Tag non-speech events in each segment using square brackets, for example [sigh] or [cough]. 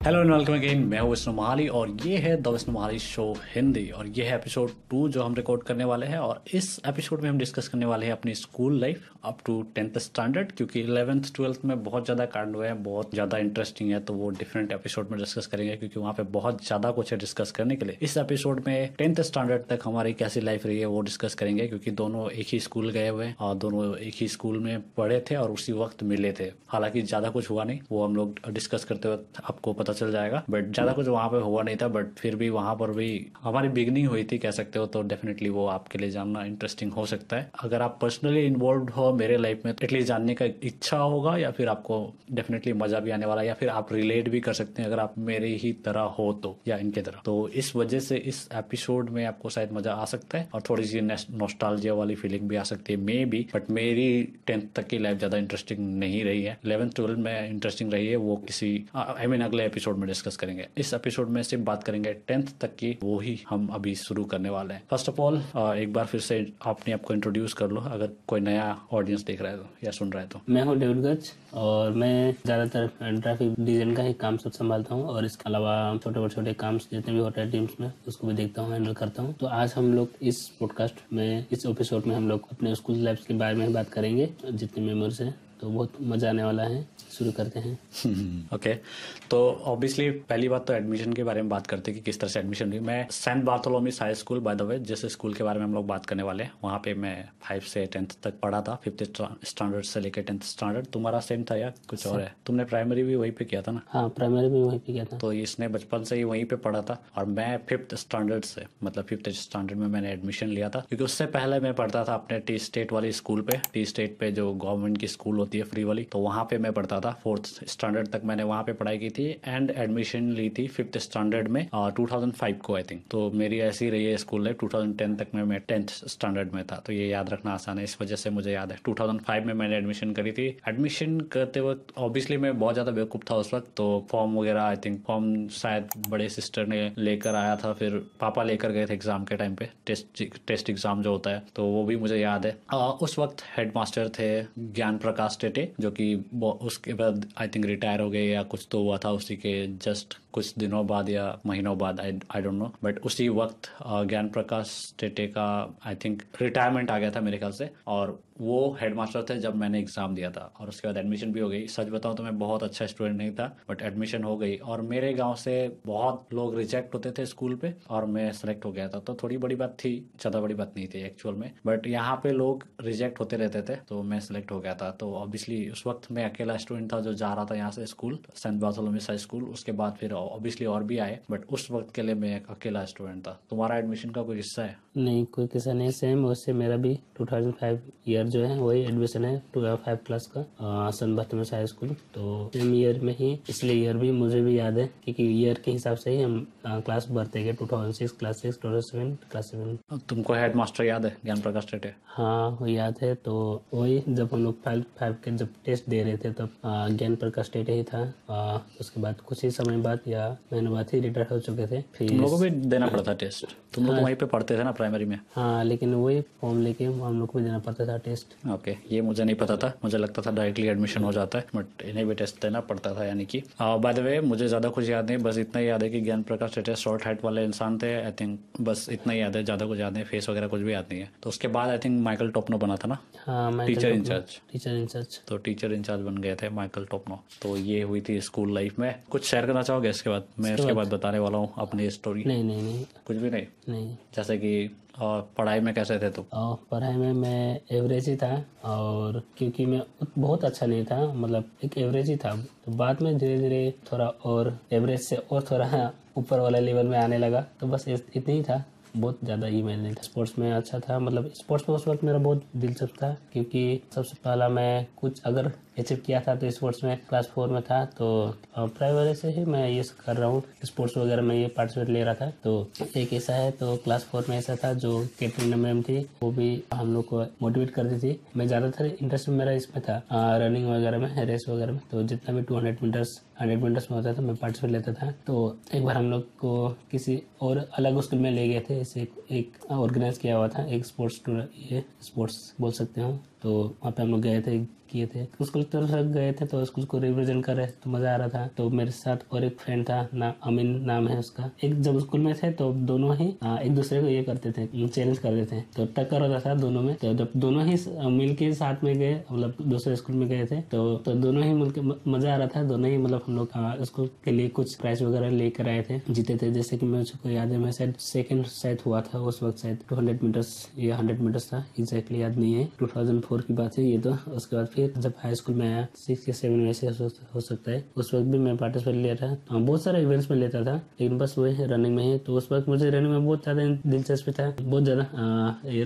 Hello and welcome again मैं हूँ विष्णु महाली और ये है द विष्णु महाली शो हिंदी और ये है एपिसोड टू जो हम रिकॉर्ड करने वाले हैं और इस एपिसोड में हम डिस्कस करने वाले हैं अपनी school life up to tenth standard क्योंकि इलेवेंथ ट्वेल्थ में बहुत ज़्यादा कांड हुए हैं, बहुत ज़्यादा इंटरेस्टिंग है तो वो डिफरेंट एपिसोड में डिस्कस करेंगे क्योंकि वहाँ पे बहुत ज़्यादा कुछ है डिस्कस करने के लिए। इस एपिसोड में टेंथ स्टैंडर्ड तक हमारी कैसी लाइफ रही है वो डिस्कस करेंगे क्योंकि दोनों एक ही स्कूल गए हुए हैं और दोनों एक ही स्कूल में पढ़े थे और उसी वक्त मिले थे। हालाँकि ज़्यादा कुछ हुआ नहीं, वो हम लोग डिस्कस करते वक्त आपको पता चल जाएगा। बट ज़्यादा कुछ वहाँ पे हुआ नहीं था बट फिर भी वहाँ पर भी हमारी बिगनिंग हुई थी कह सकते हो तो डेफिनेटली वो आपके लिए जानना इंटरेस्टिंग हो सकता है। अगर आप पर्सनली इन्वॉल्व हो मेरे लाइफ में एटलीस्ट जानने का इच्छा होगा या फिर आपको डेफिनेटली मज़ा भी आने वाला या फिर आप रिलेट भी कर सकते हैं अगर आप मेरे ही तरह हो तो या इनके तरह। तो इस वजह से इस एपिसोड में आपको शायद मज़ा आ सकता है और थोड़ी सी नोस्टालजिया वाली फीलिंग भी आ सकती है मे बी बट मेरी टेंथ तक की लाइफ ज़्यादा इंटरेस्टिंग नहीं रही है। इलेवेंथ ट्वेल्थ में इंटरेस्टिंग रही है वो किसी आई I मीन mean, अगले एपिसोड में डिस्कस करेंगे। इस एपिसोड में सिर्फ़ बात करेंगे टेंथ तक की, वो ही हम अभी शुरू करने वाले हैं। फ़र्स्ट ऑफ़ ऑल एक बार फिर से अपने आप को इंट्रोड्यूस कर लो, अगर कोई नया ऑडियंस देख रहा है तो या सुन रहा है तो। मैं हूँ डेविड गज, और मैं ज़्यादातर ट्रैफ़िक डिज़ाइन का ही काम सब संभालता हूँ, और इसके अलावा छोटे छोटे काम, जितने भी होते हैं टीम्स में, उसको भी देखता हूँ हैंडल करता हूँ। तो आज हम लोग इस पॉडकास्ट में, इस एपिसोड में हम लोग अपने स्कूल लाइफ के बारे में बात करेंगे, जितने मेंबर्स हैं तो बहुत मज़ा आने वाला है। शुरू करते हैं। Okay [laughs] okay. तो ऑब्वियसली पहली बात तो एडमिशन के बारे में बात करते हैं कि किस तरह से एडमिशन हुई। मैं saint Bartholomew's high school by the way जिस स्कूल के बारे में हम लोग बात करने वाले हैं वहाँ पे मैं फाइव से टेंथ तक पढ़ा था फिफ्थ स्टैंडर्ड से लेकर टेंथ स्टैंडर्ड तुम्हारा सेम था या कुछ और है? तुमने प्राइमरी भी वहीं पे किया था ना? हाँ प्राइमरी भी वहीं पे किया था। तो इसने बचपन से ही वहीं पे पढ़ा था और मैं फिफ्थ स्टैंडर्ड से मतलब फिफ्थ स्टैंडर्ड में मैंने एडमिशन लिया था। क्योंकि उससे पहले मैं पढ़ता था अपने टी स्टेट वाली स्कूल पे। टी स्टेट पे जो गवर्नमेंट की स्कूल होती है फ्री वाली तो वहाँ पे मैं पढ़ता था। फोर्थ स्टैंडर्ड तक मैंने वहाँ पे पढ़ाई की थी एंड एडमिशन ली थी फिफ्थ स्टैंडर्ड में टू थाउज़ेंड फाइव को आई थिंक तो मेरी ऐसी रही है school life two thousand ten तक में मैं टेंथ स्टैंडर्ड में था। तो ये याद रखना आसान है इस वजह से मुझे याद है। टू थाउज़ेंड फाइव में मैंने एडमिशन करी थी। एडमिशन करते वक्त ऑब्वियसली मैं बहुत ज़्यादा बेवकूफ़ था उस वक्त तो फॉर्म वगैरह आई थिंक फॉर्म शायद बड़े सिस्टर ने लेकर आया था फिर पापा लेकर गए थे एग्ज़ाम के टाइम पे टेस्ट टेस्ट एग्ज़ाम जो होता है तो वो भी मुझे याद है। आ, उस वक्त हेड थे ज्ञान प्रकाश टेटे जो कि उसके बाद आई थिंक रिटायर हो गए या कुछ तो हुआ था उसी के जस्ट कुछ दिनों बाद या महीनों बाद I I don't know but उसी वक्त ज्ञान प्रकाश टेटे का आई थिंक रिटायरमेंट आ गया था मेरे ख्याल से। और वो हेडमास्टर थे जब मैंने एग्ज़ाम दिया था। और उसके बाद एडमिशन भी हो गई। सच बताऊँ तो मैं बहुत अच्छा स्टूडेंट नहीं था बट एडमिशन हो गई। और मेरे गाँव से बहुत लोग रिजेक्ट होते थे स्कूल पे, और मैं सेलेक्ट हो गया था। तो थोड़ी बड़ी बात थी, ज़्यादा बड़ी बात नहीं थी एक्चुअल में। बट यहाँ पे लोग रिजेक्ट होते रहते थे तो मैं सेलेक्ट हो गया था। तो ऑब्वियसली उस वक्त मैं अकेला स्टूडेंट था जो जा रहा था यहाँ से school saint Bartholomew's high school उसके बाद फिर ऑब्वियसली और भी आए बट उस वक्त के लिए मैं एक अकेला स्टूडेंट था। तुम्हारा एडमिशन का कोई हिस्सा है? नहीं कोई किस्सा नहीं सेम उससे मेरा भी 2005 ईयर जो है वही एडमिशन है टू फाइव क्लास का सन में हाई स्कूल तो सेम ईयर में ही इसलिए ईयर भी मुझे भी याद है क्योंकि ईयर के हिसाब से ही हम क्लास बढ़ते गए two thousand six class six two thousand seven class seven तुमको हेड मास्टर याद है? ज्ञान प्रकाश टेटे हाँ वो याद है। तो वही जब हम लोग फाइव फाइव के जब टेस्ट दे रहे थे तब ज्ञान प्रकाश टेटे ही था। आ, उसके बाद कुछ ही समय बाद या महीनों बाद रिटायर हो चुके थे फिर तुम लोगों को भी देना पड़ता था टेस्ट तुम लोग तो हाँ, वहीं पे पढ़ते थे ना प्राइमरी में? हाँ लेकिन वही फॉर्म लेके हम लोग को भी देना पड़ता था टेस्ट ओके ये मुझे नहीं पता था। मुझे लगता था डायरेक्टली एडमिशन हो जाता है बट इन्हें भी टेस्ट देना पड़ता था यानी कि। बाय द वे मुझे ज़्यादा कुछ याद नहीं बस इतना ही याद है कि ज्ञान प्रकाश टेटे शॉर्ट हाइट वाले इंसान थे आई थिंक बस इतना ही याद है ज़्यादा कुछ याद नहीं फेस वगैरह कुछ भी याद नहीं है। तो उसके बाद आई थिंक माइकल टोपनो बना था ना? हाँ टीचर इंचार्ज टीचर इंचार्ज तो टीचर इंचार्ज बन गए थे माइकल टोपनो तो ये हुई थी स्कूल लाइफ में। कुछ शेयर करना चाहोगे? इसके बाद मैं इसके बाद बताने वाला हूँ अपनी स्टोरी नहीं नहीं नहीं। कुछ भी नहीं। नहीं। जैसे कि और पढ़ाई में कैसे थे तुम? पढ़ाई में मैं एवरेज ही था और क्योंकि मैं बहुत अच्छा नहीं था मतलब एक एवरेज ही था। तो बाद में धीरे धीरे थोड़ा और एवरेज से और थोड़ा [laughs] ऊपर वाला लेवल में आने लगा। तो बस इतना ही था। बहुत ज़्यादा ही मैंने स्पोर्ट्स में अच्छा था। मतलब स्पोर्ट्स में उस वक्त मेरा बहुत दिलचस्प था क्योंकि सबसे पहला मैं कुछ अगर अचीव किया था तो स्पोर्ट्स में क्लास फोर में था तो प्राइमरी से ही मैं ये कर रहा हूँ। स्पोर्ट्स वगैरह में ये पार्टिसिपेट ले रहा था तो एक ऐसा है तो क्लास फोर में ऐसा था जो कैटरीना मैम थी, वो भी हम लोग को मोटिवेट करती थी। मैं ज़्यादातर इंटरेस्ट मेरा इसमें था रनिंग वगैरह में रेस वगैरह में तो जितना भी two hundred metres hundred metres में होता था, मैं पार्टिसिपेट लेता था। तो एक बार हम लोग को किसी और अलग स्कूल में ले गए थे इसे एक ऑर्गेनाइज किया हुआ था, एक स्पोर्ट्स टूर ये स्पोर्ट्स बोल सकते हो। तो वहाँ पे हम लोग गए थे किए थे। स्कूल की तरफ़ गए थे तो स्कूल को रिप्रेजेंट कर रहे थे तो मज़ा आ रहा था। तो मेरे साथ और एक फ्रेंड था ना अमीन नाम है उसका। एक जब स्कूल में थे तो दोनों ही आ, एक दूसरे को ये करते थे चैलेंज करते थे तो टक्कर होता था दोनों में। तो जब दोनों ही मिल के साथ में गए मतलब दूसरे स्कूल में गए थे तो तो दोनों ही मिलकर मज़ा आ रहा था। दोनों ही मतलब हम लोग स्कूल के लिए कुछ प्राइज वगैरह लेकर आए थे जीते थे। जैसे कि मुझको याद है मैं शायद सेकंड शायद हुआ था उस वक्त शायद टू हंड्रेड मीटर्स या हंड्रेड मीटर्स था। एग्जैक्टली याद नहीं है। टू की बात है ये तो उसके बाद फिर जब हाई स्कूल में आया सिक्स या सेवन में से हो सकता है। उस वक्त भी मैं पार्टिसिपेट लिया था। बहुत सारे इवेंट्स में लेता था, लेकिन बस वही रनिंग में ही। तो उस वक्त मुझे रनिंग में बहुत ज़्यादा दिलचस्पी था, बहुत ज़्यादा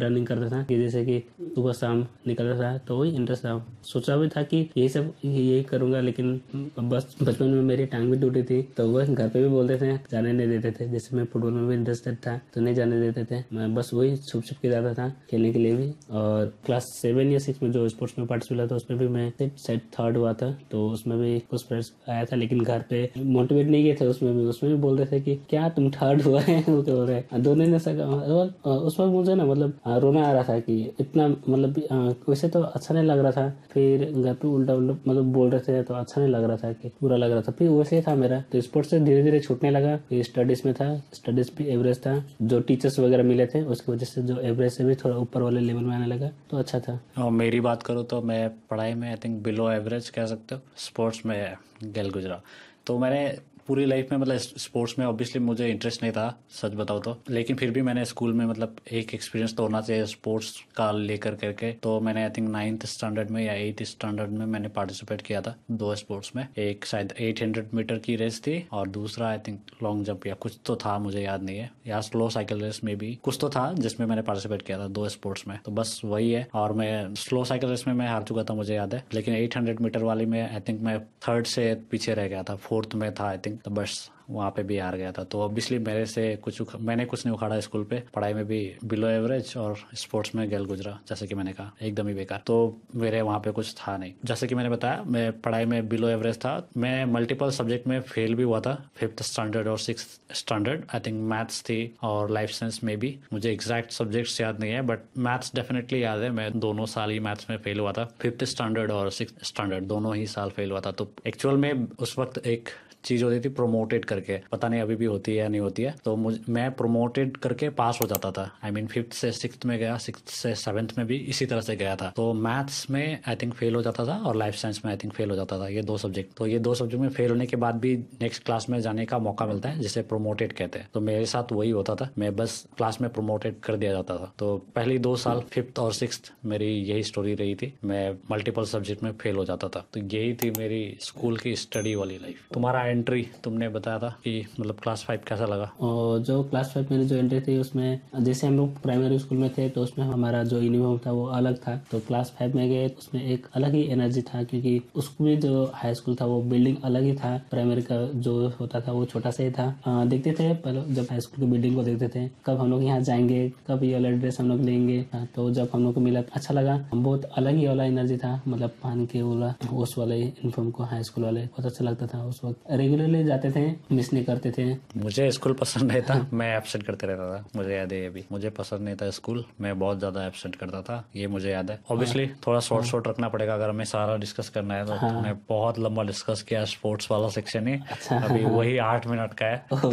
रनिंग करता था कि जैसे कि सुबह शाम निकलता था तो वही इंटरेस्ट था। सोचा भी था कि यही सब, यही करूँगा, लेकिन बस बचपन में मेरी टांग भी टूटी थी तो वह घर पे भी बोलते थे, जाने नहीं देते थे। जैसे मैं फुटबॉल में भी इंटरेस्टेड था तो नहीं जाने देते थे। मैं बस वही छुप छुप के जाता था खेलने के लिए भी। और क्लास सेवन या सिक्स में जो स्पोर्ट्स में पार्टिसिपेट था उसमें भी मैं शायद थर्ड हुआ था तो उसमें भी कुछ प्राइज आया था, लेकिन घर पे मोटिवेट नहीं किए थे उसमें भी। उसमें भी बोल रहे थे कि, क्या तुम थर्ड हुआ है? [laughs] वो क्या बोल रहे दोनों ने उस वक्त मुझे ना मतलब रोना आ रहा था कि इतना मतलब वैसे तो अच्छा नहीं लग रहा था। फिर घर पे उल्टा उल्टा मतलब बोल रहे थे तो अच्छा नहीं लग रहा था कि बुरा लग रहा था। फिर वैसे ही था मेरा। तो स्पोर्ट्स से धीरे धीरे छूटने लगा। फिर स्टडीज़ में था। स्टडीज़ भी एवरेज था। जो टीचर्स वगैरह मिले थे, उसकी वजह से जो एवरेज से भी थोड़ा ऊपर वाले लेवल में आने लगा। तो अच्छा था। और मेरी बात करूँ तो मैं पढ़ाई में आई थिंक बिलो एवरेज कह सकते हो। स्पोर्ट्स में गेल गुजरा तो मैंने पूरी लाइफ में मतलब स्पोर्ट्स में ऑब्वियसली मुझे इंटरेस्ट नहीं था, सच बताओ तो। लेकिन फिर भी मैंने स्कूल में मतलब एक एक्सपीरियंस तो होना चाहिए स्पोर्ट्स का लेकर करके। तो मैंने आई थिंक नाइन्थ स्टैंडर्ड में या एट्थ स्टैंडर्ड में मैंने पार्टिसिपेट किया था दो स्पोर्ट्स में। एक शायद एट हंड्रेड मीटर की रेस थी और दूसरा आई थिंक लॉन्ग जंप या कुछ तो था, मुझे याद नहीं है। या स्लो साइकिल रेस में भी कुछ तो था जिसमें मैंने पार्टिसिपेट किया था दो स्पोर्ट्स में। तो बस वही है और मैं स्लो साइकिल रेस में मैं हार चुका था, मुझे याद है। लेकिन एट हंड्रेड मीटर वाली में आई थिंक मैं थर्ड से पीछे रह गया था फोर्थ में था आई थिंक तो बस वहाँ पे भी हार गया था। तो ऑब्वियसली मेरे से कुछ मैंने कुछ नहीं उखाड़ा स्कूल पे। पढ़ाई में भी बिलो एवरेज और स्पोर्ट्स में गैल गुजरा, जैसे कि मैंने कहा। एकदम ही बेकार। तो मेरे वहाँ पे कुछ था नहीं। जैसे कि मैंने बताया, मैं पढ़ाई में बिलो एवरेज था। मैं मल्टीपल सब्जेक्ट में फेल भी हुआ था। फिफ्थ स्टैंडर्ड और six standard I think maths थी और लाइफ साइंस में भी। मुझे एग्जैक्ट सब्जेक्ट्स याद नहीं है बट मैथ्स डेफिनेटली याद है। मैं दोनों साल ही मैथ्स में फेल हुआ था। फिफ्थ स्टैंडर्ड और सिक्स स्टैंडर्ड दोनों ही साल फेल हुआ था। तो एक्चुअल में उस वक्त एक चीज़ होती थी प्रोमोटेड करके, पता नहीं अभी भी होती है या नहीं होती है तो मैं प्रोमोटेड करके पास हो जाता था। आई मीन फिफ्थ से सिक्स में गया सिक्स से सेवन्थ में भी इसी तरह से गया था। तो मैथ्स में आई थिंक फेल हो जाता था और लाइफ साइंस में आई थिंक फेल हो जाता था, ये दो सब्जेक्ट तो ये दो सब्जेक्ट में फेल होने के बाद भी नेक्स्ट क्लास में जाने का मौका मिलता है, जिसे प्रोमोटेड कहते हैं। तो मेरे साथ वही होता था, मैं बस क्लास में प्रोमोटेड कर दिया जाता था। तो पहली दो साल फिफ्थ और सिक्स मेरी यही स्टोरी रही थी, मैं मल्टीपल सब्जेक्ट में फेल हो जाता था। तो यही थी मेरी स्कूल की स्टडी वाली लाइफ तुम्हारा एंट्री तुमने बताया था कि मतलब क्लास फाइव कैसा लगा? और जो क्लास फाइव मेरी जो एंट्री थी उसमें जैसे हम लोग प्राइमरी स्कूल में थे तो उसमें हमारा जो यूनिफॉर्म था वो अलग था। तो क्लास फाइव में गए तो उसमें एक अलग ही एनर्जी था क्योंकि उसमें जो हाई स्कूल था वो बिल्डिंग अलग ही था। प्राइमरी का जो होता था वो छोटा सा ही था। आ, देखते थे जब हाई स्कूल की बिल्डिंग को देखते थे कब हम लोग यहाँ जाएँगे कब ये वाला ड्रेस हम लोग लेंगे। तो जब हम लोग को मिला अच्छा लगा। बहुत अलग ही वाला एनर्जी था मतलब पानी के वाला उस वाले यूनिफॉर्म को हाई स्कूल वाले बहुत अच्छा लगता था उस वक्त। रेगुलरली जाते थे मिस नहीं करते थे। मुझे स्कूल पसंद नहीं था मैं एबसेंट करते रहता था मुझे याद है अभी मुझे पसंद नहीं था स्कूल मैं बहुत ज़्यादा एबसेंट करता था ये मुझे याद है। ऑब्वियसली हाँ। थोड़ा शॉर्ट शॉर्ट रखना पड़ेगा अगर हमें सारा डिस्कस करना है तो हाँ। हमने बहुत लंबा डिस्कस किया स्पोर्ट्स वाला सेक्शन ही। अच्छा। अभी वही आठ मिनट का है तो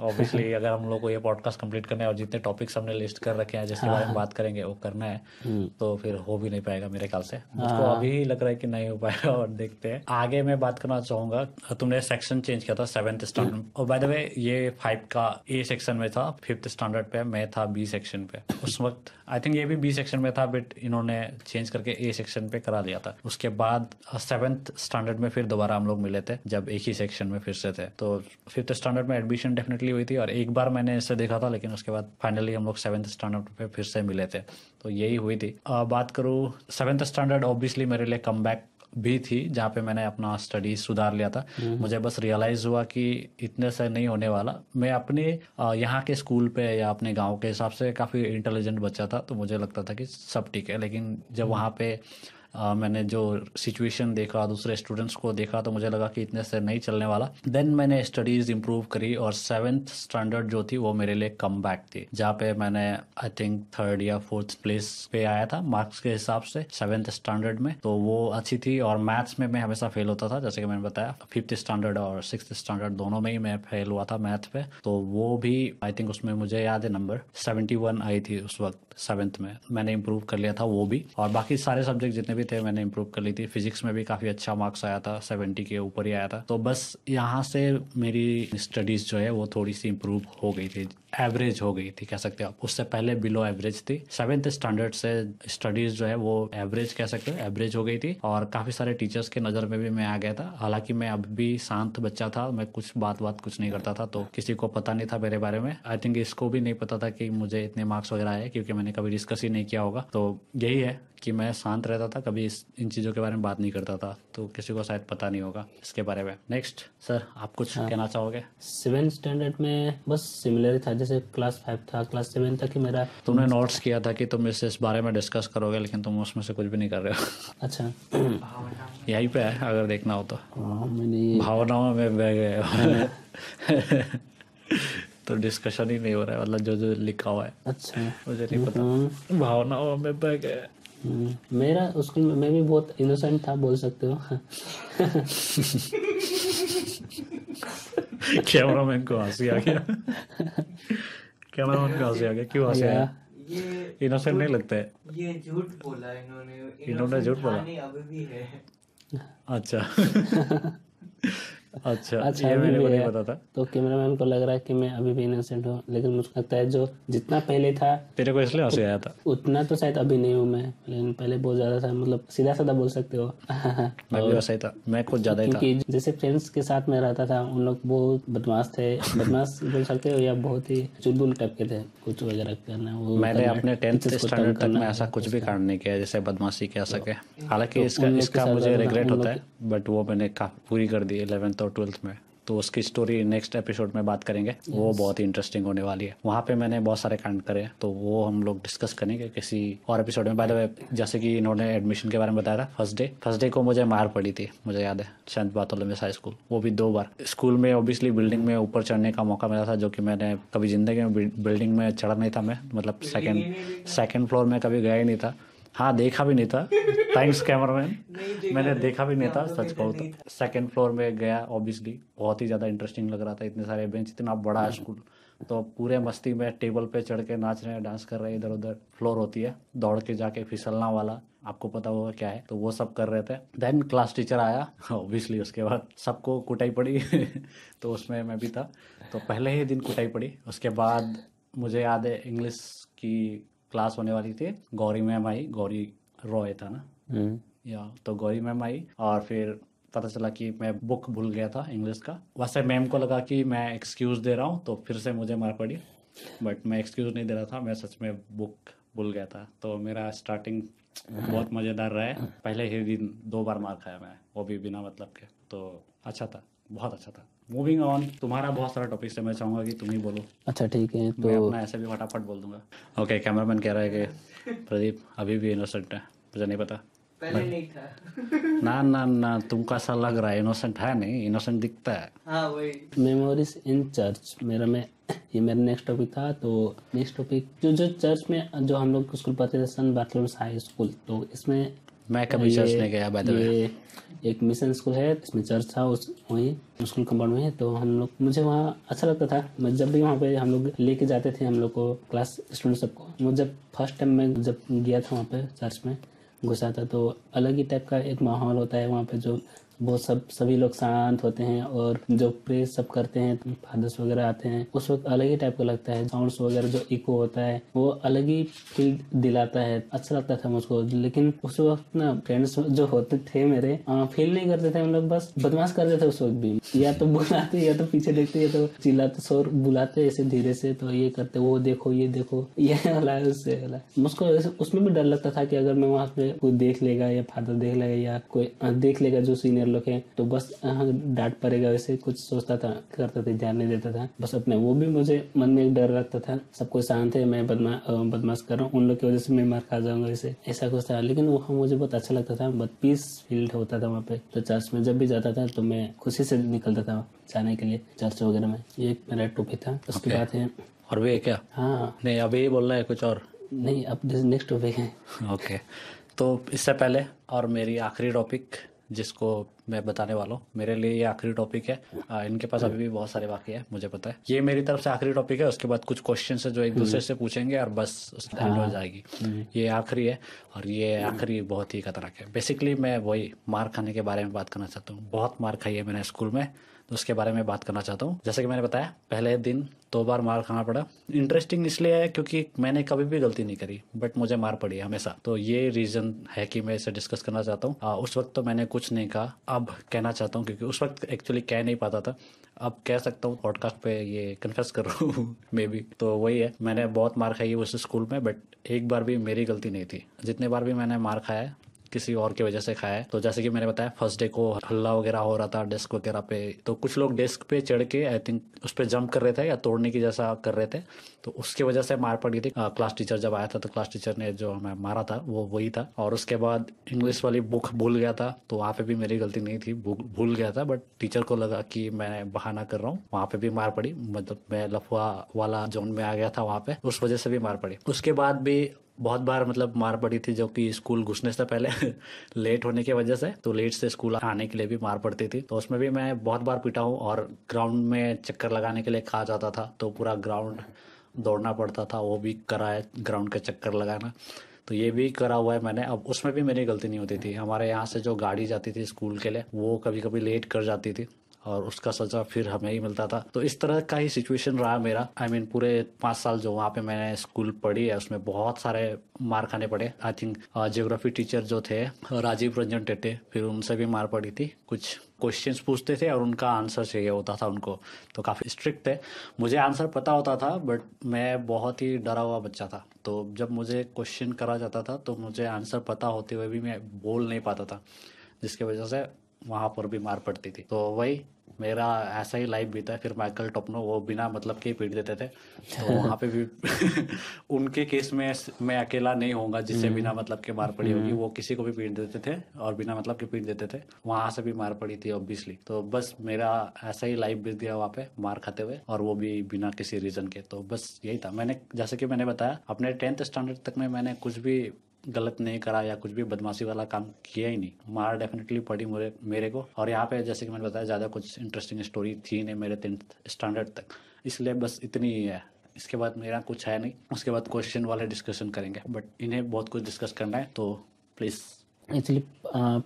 ऑब्वियसली अगर हम लोग को ये पॉडकास्ट कंप्लीट करना है और जितने टॉपिक्स हमने लिस्ट कर रखे हैं जिसके बारे में हाँ। बात करेंगे वो करना है हम्म। तो फिर हो भी नहीं पाएगा मेरे ख्याल से। मुझको अभी लग रहा है कि नहीं हो पाएगा और देखते हैं। आगे मैं बात करना चाहूँगा तुमने सेक्शन चेंज किया था सेवेंथ और बाय द वे ये फाइव का ए सेक्शन में था फिफ्थ स्टैंडर्ड पे, मैं था बी सेक्शन पे। उस वक्त आई थिंक ये भी बी सेक्शन में था बट इन्होंने चेंज करके ए सेक्शन पे करा लिया था। उसके बाद सेवेंथ स्टैंडर्ड में फिर दोबारा हम लोग मिले थे, जब एक ही सेक्शन में फिर से थे। तो फिफ्थ स्टैंडर्ड में एडमिशन डेफिनेटली हुई थी, और एक बार मैंने इसे देखा था, लेकिन उसके बाद फाइनली हम लोग सेवेंथ स्टैंडर्ड पे फिर से मिले थे। तो यही हुई थी। बात करूँ सेवेंथ स्टैंडर्ड ऑब्वियसली मेरे लिए कम भी थी जहाँ पे मैंने अपना स्टडी सुधार लिया था हम्म। मुझे बस रियलाइज़ हुआ कि इतने से नहीं होने वाला मैं अपने यहाँ के स्कूल पे या अपने गाँव के हिसाब से काफ़ी इंटेलिजेंट बच्चा था तो मुझे लगता था कि सब ठीक है लेकिन जब हम्म। वहाँ पे आ, मैंने जो सिचुएशन देखा दूसरे स्टूडेंट्स को देखा तो मुझे लगा कि इतने से नहीं चलने वाला। देन मैंने स्टडीज़ इंप्रूव करी और सेवेंथ स्टैंडर्ड जो थी वो मेरे लिए कम बैक थी जहाँ पे मैंने आई थिंक थर्ड या फोर्थ प्लेस पे आया था मार्क्स के हिसाब से सेवेंथ स्टैंडर्ड में। तो वो अच्छी थी और मैथ्स में मैं हमेशा फेल होता था जैसे कि मैंने बताया फिफ्थ स्टैंडर्ड और सिक्स स्टैंडर्ड दोनों में ही मैं फेल हुआ था मैथ पे। तो वो भी आई थिंक उसमें मुझे याद है नंबर सेवेंटी वन आई थी उस वक्त। सेवेंथ में मैंने इम्प्रूव कर लिया था, वो भी। और बाकी सारे सब्जेक्ट जितने भी थे, मैंने इम्प्रूव कर ली थी। फिजिक्स में भी काफ़ी अच्छा मार्क्स आया था सेवेंटी के ऊपर ही आया था। तो बस यहाँ से मेरी स्टडीज़ जो है, वो थोड़ी सी इम्प्रूव हो गई थी। एवरेज हो गई थी, कह सकते हो आप। उससे पहले बिलो एवरेज थी। सेवेंथ स्टैंडर्ड से स्टडीज़ जो है, वो एवरेज कह सकते हो एवरेज हो गई थी। और काफ़ी सारे टीचर्स के नज़र में भी मैं आ गया था। हालाँकि मैं अब भी शांत बच्चा था, मैं कुछ बात बात कुछ नहीं करता था तो किसी को पता नहीं था मेरे बारे में। आई थिंक इसको भी नहीं पता था कि मुझे इतने मार्क्स वगैरह आए, क्योंकि मैंने कभी डिस्कस ही नहीं किया होगा। तो यही है। कि मैं शांत रहता था कभी इस इन चीज़ों के बारे में बात नहीं करता था तो किसी को शायद पता नहीं होगा इसके बारे में। नेक्स्ट सर आप कुछ हाँ। कहना चाहोगे? सेवन स्टैंडर्ड में बस सिमिलर था जैसे क्लास फाइव था क्लास सेवन तक ही मेरा तुमने नोट्स किया था कि तुम इस इस बारे में डिस्कस करोगे लेकिन तुम उसमें से कुछ भी नहीं कर रहे हो। [laughs] अच्छा। यहीं पे है अगर देखना हो तो। हाँ, भावनाओं में बह गए [laughs] तो डिस्कशन ही नहीं हो रहा है मतलब जो जो लिखा हुआ है। अच्छा। मुझे नहीं पता। हम्म, भावनाओं में बह गए। मेरा स्कूल में मैं भी बहुत इनोसेंट था बोल सकते हो। [laughs] कैमरामैन को हँसी आ गया। कैमरामैन को हँसी आ गया। क्यों हँसी आया ये इनोसेंट नहीं लगता। है ये झूठ बोला इन्होंने। इन्होंने झूठ बोला? अभी भी है। अच्छा। [laughs] अच्छा अच्छा, ये को नहीं पता था। तो कैमरामैन को लग रहा है कि मैं अभी भी इनोसेंट हूँ लेकिन मुझे लगता है जो जितना पहले था तेरे को इसलिए हँसी आया था। उतना तो शायद अभी नहीं हूँ मैं लेकिन पहले बहुत ज़्यादा था मतलब सीधा साधा बोल सकते हो। [laughs] मैं भी वैसा ही था मैं कुछ ज़्यादा ही था। जैसे फ्रेंड्स के साथ में रहता था उन लोग बहुत बदमाश थे। [laughs] बदमाश बोल सकते हो या बहुत ही चुलबुल टाइप के थे कुछ वगैरह करना वो मैंने अपने टेंथ स्टैंडर्ड तक में ऐसा कुछ भी कांड नहीं किया जैसे बदमाशी कह सके हालाँकि इसका इसका मुझे रिग्रेट होता है बट वो मैंने पूरी कर दी इलेवेंथ और ट्वेल्थ में। तो उसकी स्टोरी नेक्स्ट एपिसोड में बात करेंगे। yes. वो बहुत ही इंटरेस्टिंग होने वाली है। वहाँ पे मैंने बहुत सारे कांड करे तो वो हम लोग डिस्कस करेंगे किसी और एपिसोड में। बाय द वे जैसे कि इन्होंने एडमिशन के बारे में बताया था फ़र्स्ट डे फ़र्स्ट डे को मुझे मार पड़ी थी मुझे याद है बातोले में हाई स्कूल वो भी दो बार। स्कूल में ऑब्वियसली बिल्डिंग में ऊपर चढ़ने का मौका मिला था जो कि मैंने कभी ज़िंदगी में बिल्डिंग में चढ़ा नहीं था मैं। मतलब सेकंड सेकंड फ्लोर में कभी गया ही नहीं था। हाँ देखा भी नहीं था। थैंक्स [laughs] कैमरामैन मैंने देखा भी नहीं था सच कहूँ तो सेकंड फ्लोर में गया ऑब्वियसली बहुत ही ज़्यादा इंटरेस्टिंग लग रहा था इतने सारे बेंच इतना बड़ा स्कूल तो पूरे मस्ती में टेबल पे चढ़ के नाच रहे हैं डांस कर रहे हैं इधर उधर फ्लोर होती है। दौड़ के जाके फिसलना वाला आपको पता होगा क्या है। तो वो सब कर रहे थे। देन क्लास टीचर आया ऑब्वियसली उसके बाद सबको कुटाई पड़ी। [laughs] तो उसमें मैं भी था। तो पहले ही दिन कुटाई पड़ी। उसके बाद मुझे याद है इंग्लिश की क्लास होने वाली थी। गौरी मैम आई गौरी रॉय था ना। हम्म, या तो गौरी मैम आई और फिर पता चला कि मैं बुक भूल गया था इंग्लिश का। वैसे मैम को लगा कि मैं एक्सक्यूज दे रहा हूँ तो फिर से मुझे मार पड़ी। बट मैं एक्सक्यूज नहीं दे रहा था मैं सच में बुक भूल गया था। तो मेरा स्टार्टिंग बहुत मज़ेदार रहा है। पहले ही दिन दो बार मार खाया मैं वो भी बिना मतलब के। तो अच्छा था बहुत अच्छा था। मूविंग ऑन तुम्हारा बहुत सारा टॉपिक है मैं चाहूँगा कि तुम ही बोलो। अच्छा ठीक है तो मैं अपना ऐसे भी फटाफट बोल दूँगा। ओके कैमरामैन कह रहा है कि प्रदीप अभी भी इनोसेंट है मुझे नहीं पता। पहले नहीं था। [laughs] ना ना ना तुमको ऐसा लग रहा है इनोसेंट है नहीं इनोसेंट दिखता है। हाँ वही। मेमोरीज इन चर्च मेरा में ये मेरा नेक्स्ट टॉपिक था तो नेक्स्ट टॉपिक जो जो चर्च में जो हम लोग स्कूल पढ़ते थे सन बाथरूम्स हाई स्कूल तो इसमें मैं कभी चर्च नहीं गया बाय द वे एक मिशन स्कूल है इसमें चर्च था उस वहीं स्कूल कंपाउंड में। तो हम लोग मुझे वहाँ अच्छा लगता था। मैं जब भी वहाँ पे हम लोग लेके जाते थे हम लोग को क्लास स्टूडेंट सबको मुझे जब फ़र्स्ट टाइम मैं जब गया था वहाँ पे चर्च में घुसा था तो अलग ही टाइप का एक माहौल होता है वहाँ पे जो वो सब, सभी लोग शांत होते हैं और जो प्रे सब करते हैं फादर्स वगैरह आते हैं, उस वक्त अलग ही टाइप का लगता है। साउंड्स वगैरह जो इको होता है, वो अलग ही फील दिलाता है। अच्छा लगता था मुझको, लेकिन उस वक्त ना फ्रेंड्स जो होते थे मेरे फील नहीं करते थे। हम लोग बस बदमाश करते थे उस वक्त भी। या तो बुलाते, या तो पीछे देखते, या तो चिल्लाते, शोर बुलाते ऐसे धीरे से तो ये करते, वो देखो, ये देखो, [laughs] ये वाला, उससे वाला। मुझको उसमें भी डर लगता था कि अगर मैं वहाँ पे कोई देख लेगा, या फादर देख लेगा, या कोई देख लेगा जो सीनियर सीनियर लोग हैं तो बस हाँ, डांट पड़ेगा वैसे कुछ सोचता था करता था ध्यान नहीं देता था। बस अपने वो भी मुझे मन में एक डर रखता था सब कोई शांत है मैं बदमा बदमाश कर रहा हूँ उन लोग की वजह से मैं मार खा जाऊँगा वैसे ऐसा कुछ था। लेकिन वहाँ मुझे बहुत अच्छा लगता था बहुत पीस फ़ील्ड होता था वहाँ पे। तो चर्च में जब भी जाता था तो मैं खुशी से निकलता था जाने के लिए चर्च वगैरह में। ये एक मेरा टॉपिक था उसके बाद है। और है क्या? हाँ। नहीं अभी ही बोल रहा है कुछ और? नहीं अब नेक्स्ट टॉपिक है। ओके तो इससे पहले और मेरी आखिरी टॉपिक जिसको मैं बताने वाला हूँ। मेरे लिए ये आखिरी टॉपिक है। आ, इनके पास अभी भी बहुत सारे बाकी है मुझे पता है। ये मेरी तरफ़ से आखिरी टॉपिक है उसके बाद कुछ क्वेश्चन है जो एक दूसरे से पूछेंगे और बस उसकी एंड हो जाएगी। ये आखिरी है और ये आखिरी बहुत ही खतरनाक है। बेसिकली मैं वही मार खाने के बारे में बात करना चाहता हूँ। बहुत मार खाई है मैंने स्कूल में। तो उसके बारे में बात करना चाहता हूँ। जैसे कि मैंने बताया, पहले दिन दो बार मार खाना पड़ा। इंटरेस्टिंग इसलिए है क्योंकि मैंने कभी भी गलती नहीं करी बट मुझे मार पड़ी हमेशा। तो ये रीजन है कि मैं इसे डिस्कस करना चाहता हूँ। उस वक्त तो मैंने कुछ नहीं कहा। अब कहना चाहता हूँ क्योंकि उस वक्त एक्चुअली कह नहीं पाता था। अब कह सकता हूँ पॉडकास्ट पे ये कन्फेस कर रहा हूँ मे बी तो वही है। मैंने बहुत मार खाई है उस स्कूल में बट एक बार भी मेरी गलती नहीं थी। जितने बार भी मैंने मार खाया है किसी और की वजह से खाया है। तो जैसे कि मैंने बताया फ़र्स्ट डे को हल्ला वगैरह हो रहा था डेस्क वगैरह पे। तो कुछ लोग डेस्क पे चढ़ के आई थिंक उस पर जंप कर रहे थे या तोड़ने की जैसा कर रहे थे। तो उसकी वजह से मार पड़ी थी। क्लास टीचर जब आया था तो क्लास टीचर ने जो हमें मारा था, वो वही था। और उसके बाद इंग्लिश वाली बुक भूल गया था। तो वहाँ पे भी मेरी गलती नहीं थी, भूल गया था। बट टीचर को लगा कि मैं बहाना कर रहा हूँ। वहाँ पे भी मार पड़ी। मतलब मैं लफुआ वाला जोन में आ गया था वहाँ पे। उस वजह से भी मार पड़ी। उसके बाद भी बहुत बार मतलब मार पड़ी थी जो कि स्कूल घुसने से पहले [laughs] लेट होने की वजह से तो लेट से स्कूल आने के लिए भी मार पड़ती थी। तो उसमें भी मैं बहुत बार पीटा हूँ और ग्राउंड में चक्कर लगाने के लिए कहा जाता था तो पूरा ग्राउंड दौड़ना पड़ता था, वो भी करा है ग्राउंड के चक्कर लगाना। तो ये भी करा हुआ है मैंने। अब उसमें भी मेरी गलती नहीं होती थी। हमारे यहाँ से जो गाड़ी जाती थी स्कूल के लिए, वो कभी कभी लेट कर जाती थी। और उसका सजा फिर हमें ही मिलता था। तो इस तरह का ही सिचुएशन रहा मेरा। आई I मीन mean, पूरे पाँच साल जो वहाँ पे मैंने स्कूल पढ़ी है उसमें बहुत सारे मार खाने पड़े। आई थिंक जियोग्राफी टीचर जो थे राजीव रंजन टेटे फिर उनसे भी मार पड़ी थी। कुछ क्वेश्चंस पूछते थे और उनका आंसर चाहिए होता था उनको। तो काफ़ी स्ट्रिक्ट थे। मुझे आंसर पता होता था बट मैं बहुत ही डरा हुआ बच्चा था। तो जब मुझे क्वेश्चन करा जाता था तो मुझे आंसर पता होते हुए भी मैं बोल नहीं पाता था जिसकी वजह से वहाँ पर भी मार पड़ती थी। तो वही मेरा ऐसा ही लाइफ बीता। फिर माइकल टॉपनो वो बिना मतलब के पीट देते थे। तो वहाँ पे भी [laughs] उनके केस में मैं अकेला नहीं होऊँगा जिससे बिना मतलब के मार पड़ी होगी। वो किसी को भी पीट देते थे और बिना मतलब के पीट देते थे। वहाँ से भी मार पड़ी थी ऑब्वियसली तो बस मेरा ऐसा ही लाइफ बीत गया वहाँ पे मार खाते हुए। और वो भी बिना किसी रीजन के। तो बस यही था। मैंने जैसे कि मैंने बताया अपने टेंथ स्टैंडर्ड तक में मैंने कुछ भी गलत नहीं करा या कुछ भी बदमाशी वाला काम किया ही नहीं। मार डेफिनेटली पड़ी मेरे मेरे को। और यहाँ पे जैसे कि मैंने बताया, ज़्यादा कुछ इंटरेस्टिंग स्टोरी थी नहीं मेरे टेंथ स्टैंडर्ड तक। इसलिए बस इतनी ही है। इसके बाद मेरा कुछ है नहीं। उसके बाद क्वेश्चन वाले डिस्कशन करेंगे। बट इन्हें बहुत कुछ डिस्कस करना है तो प्लीज़ एक्चुअली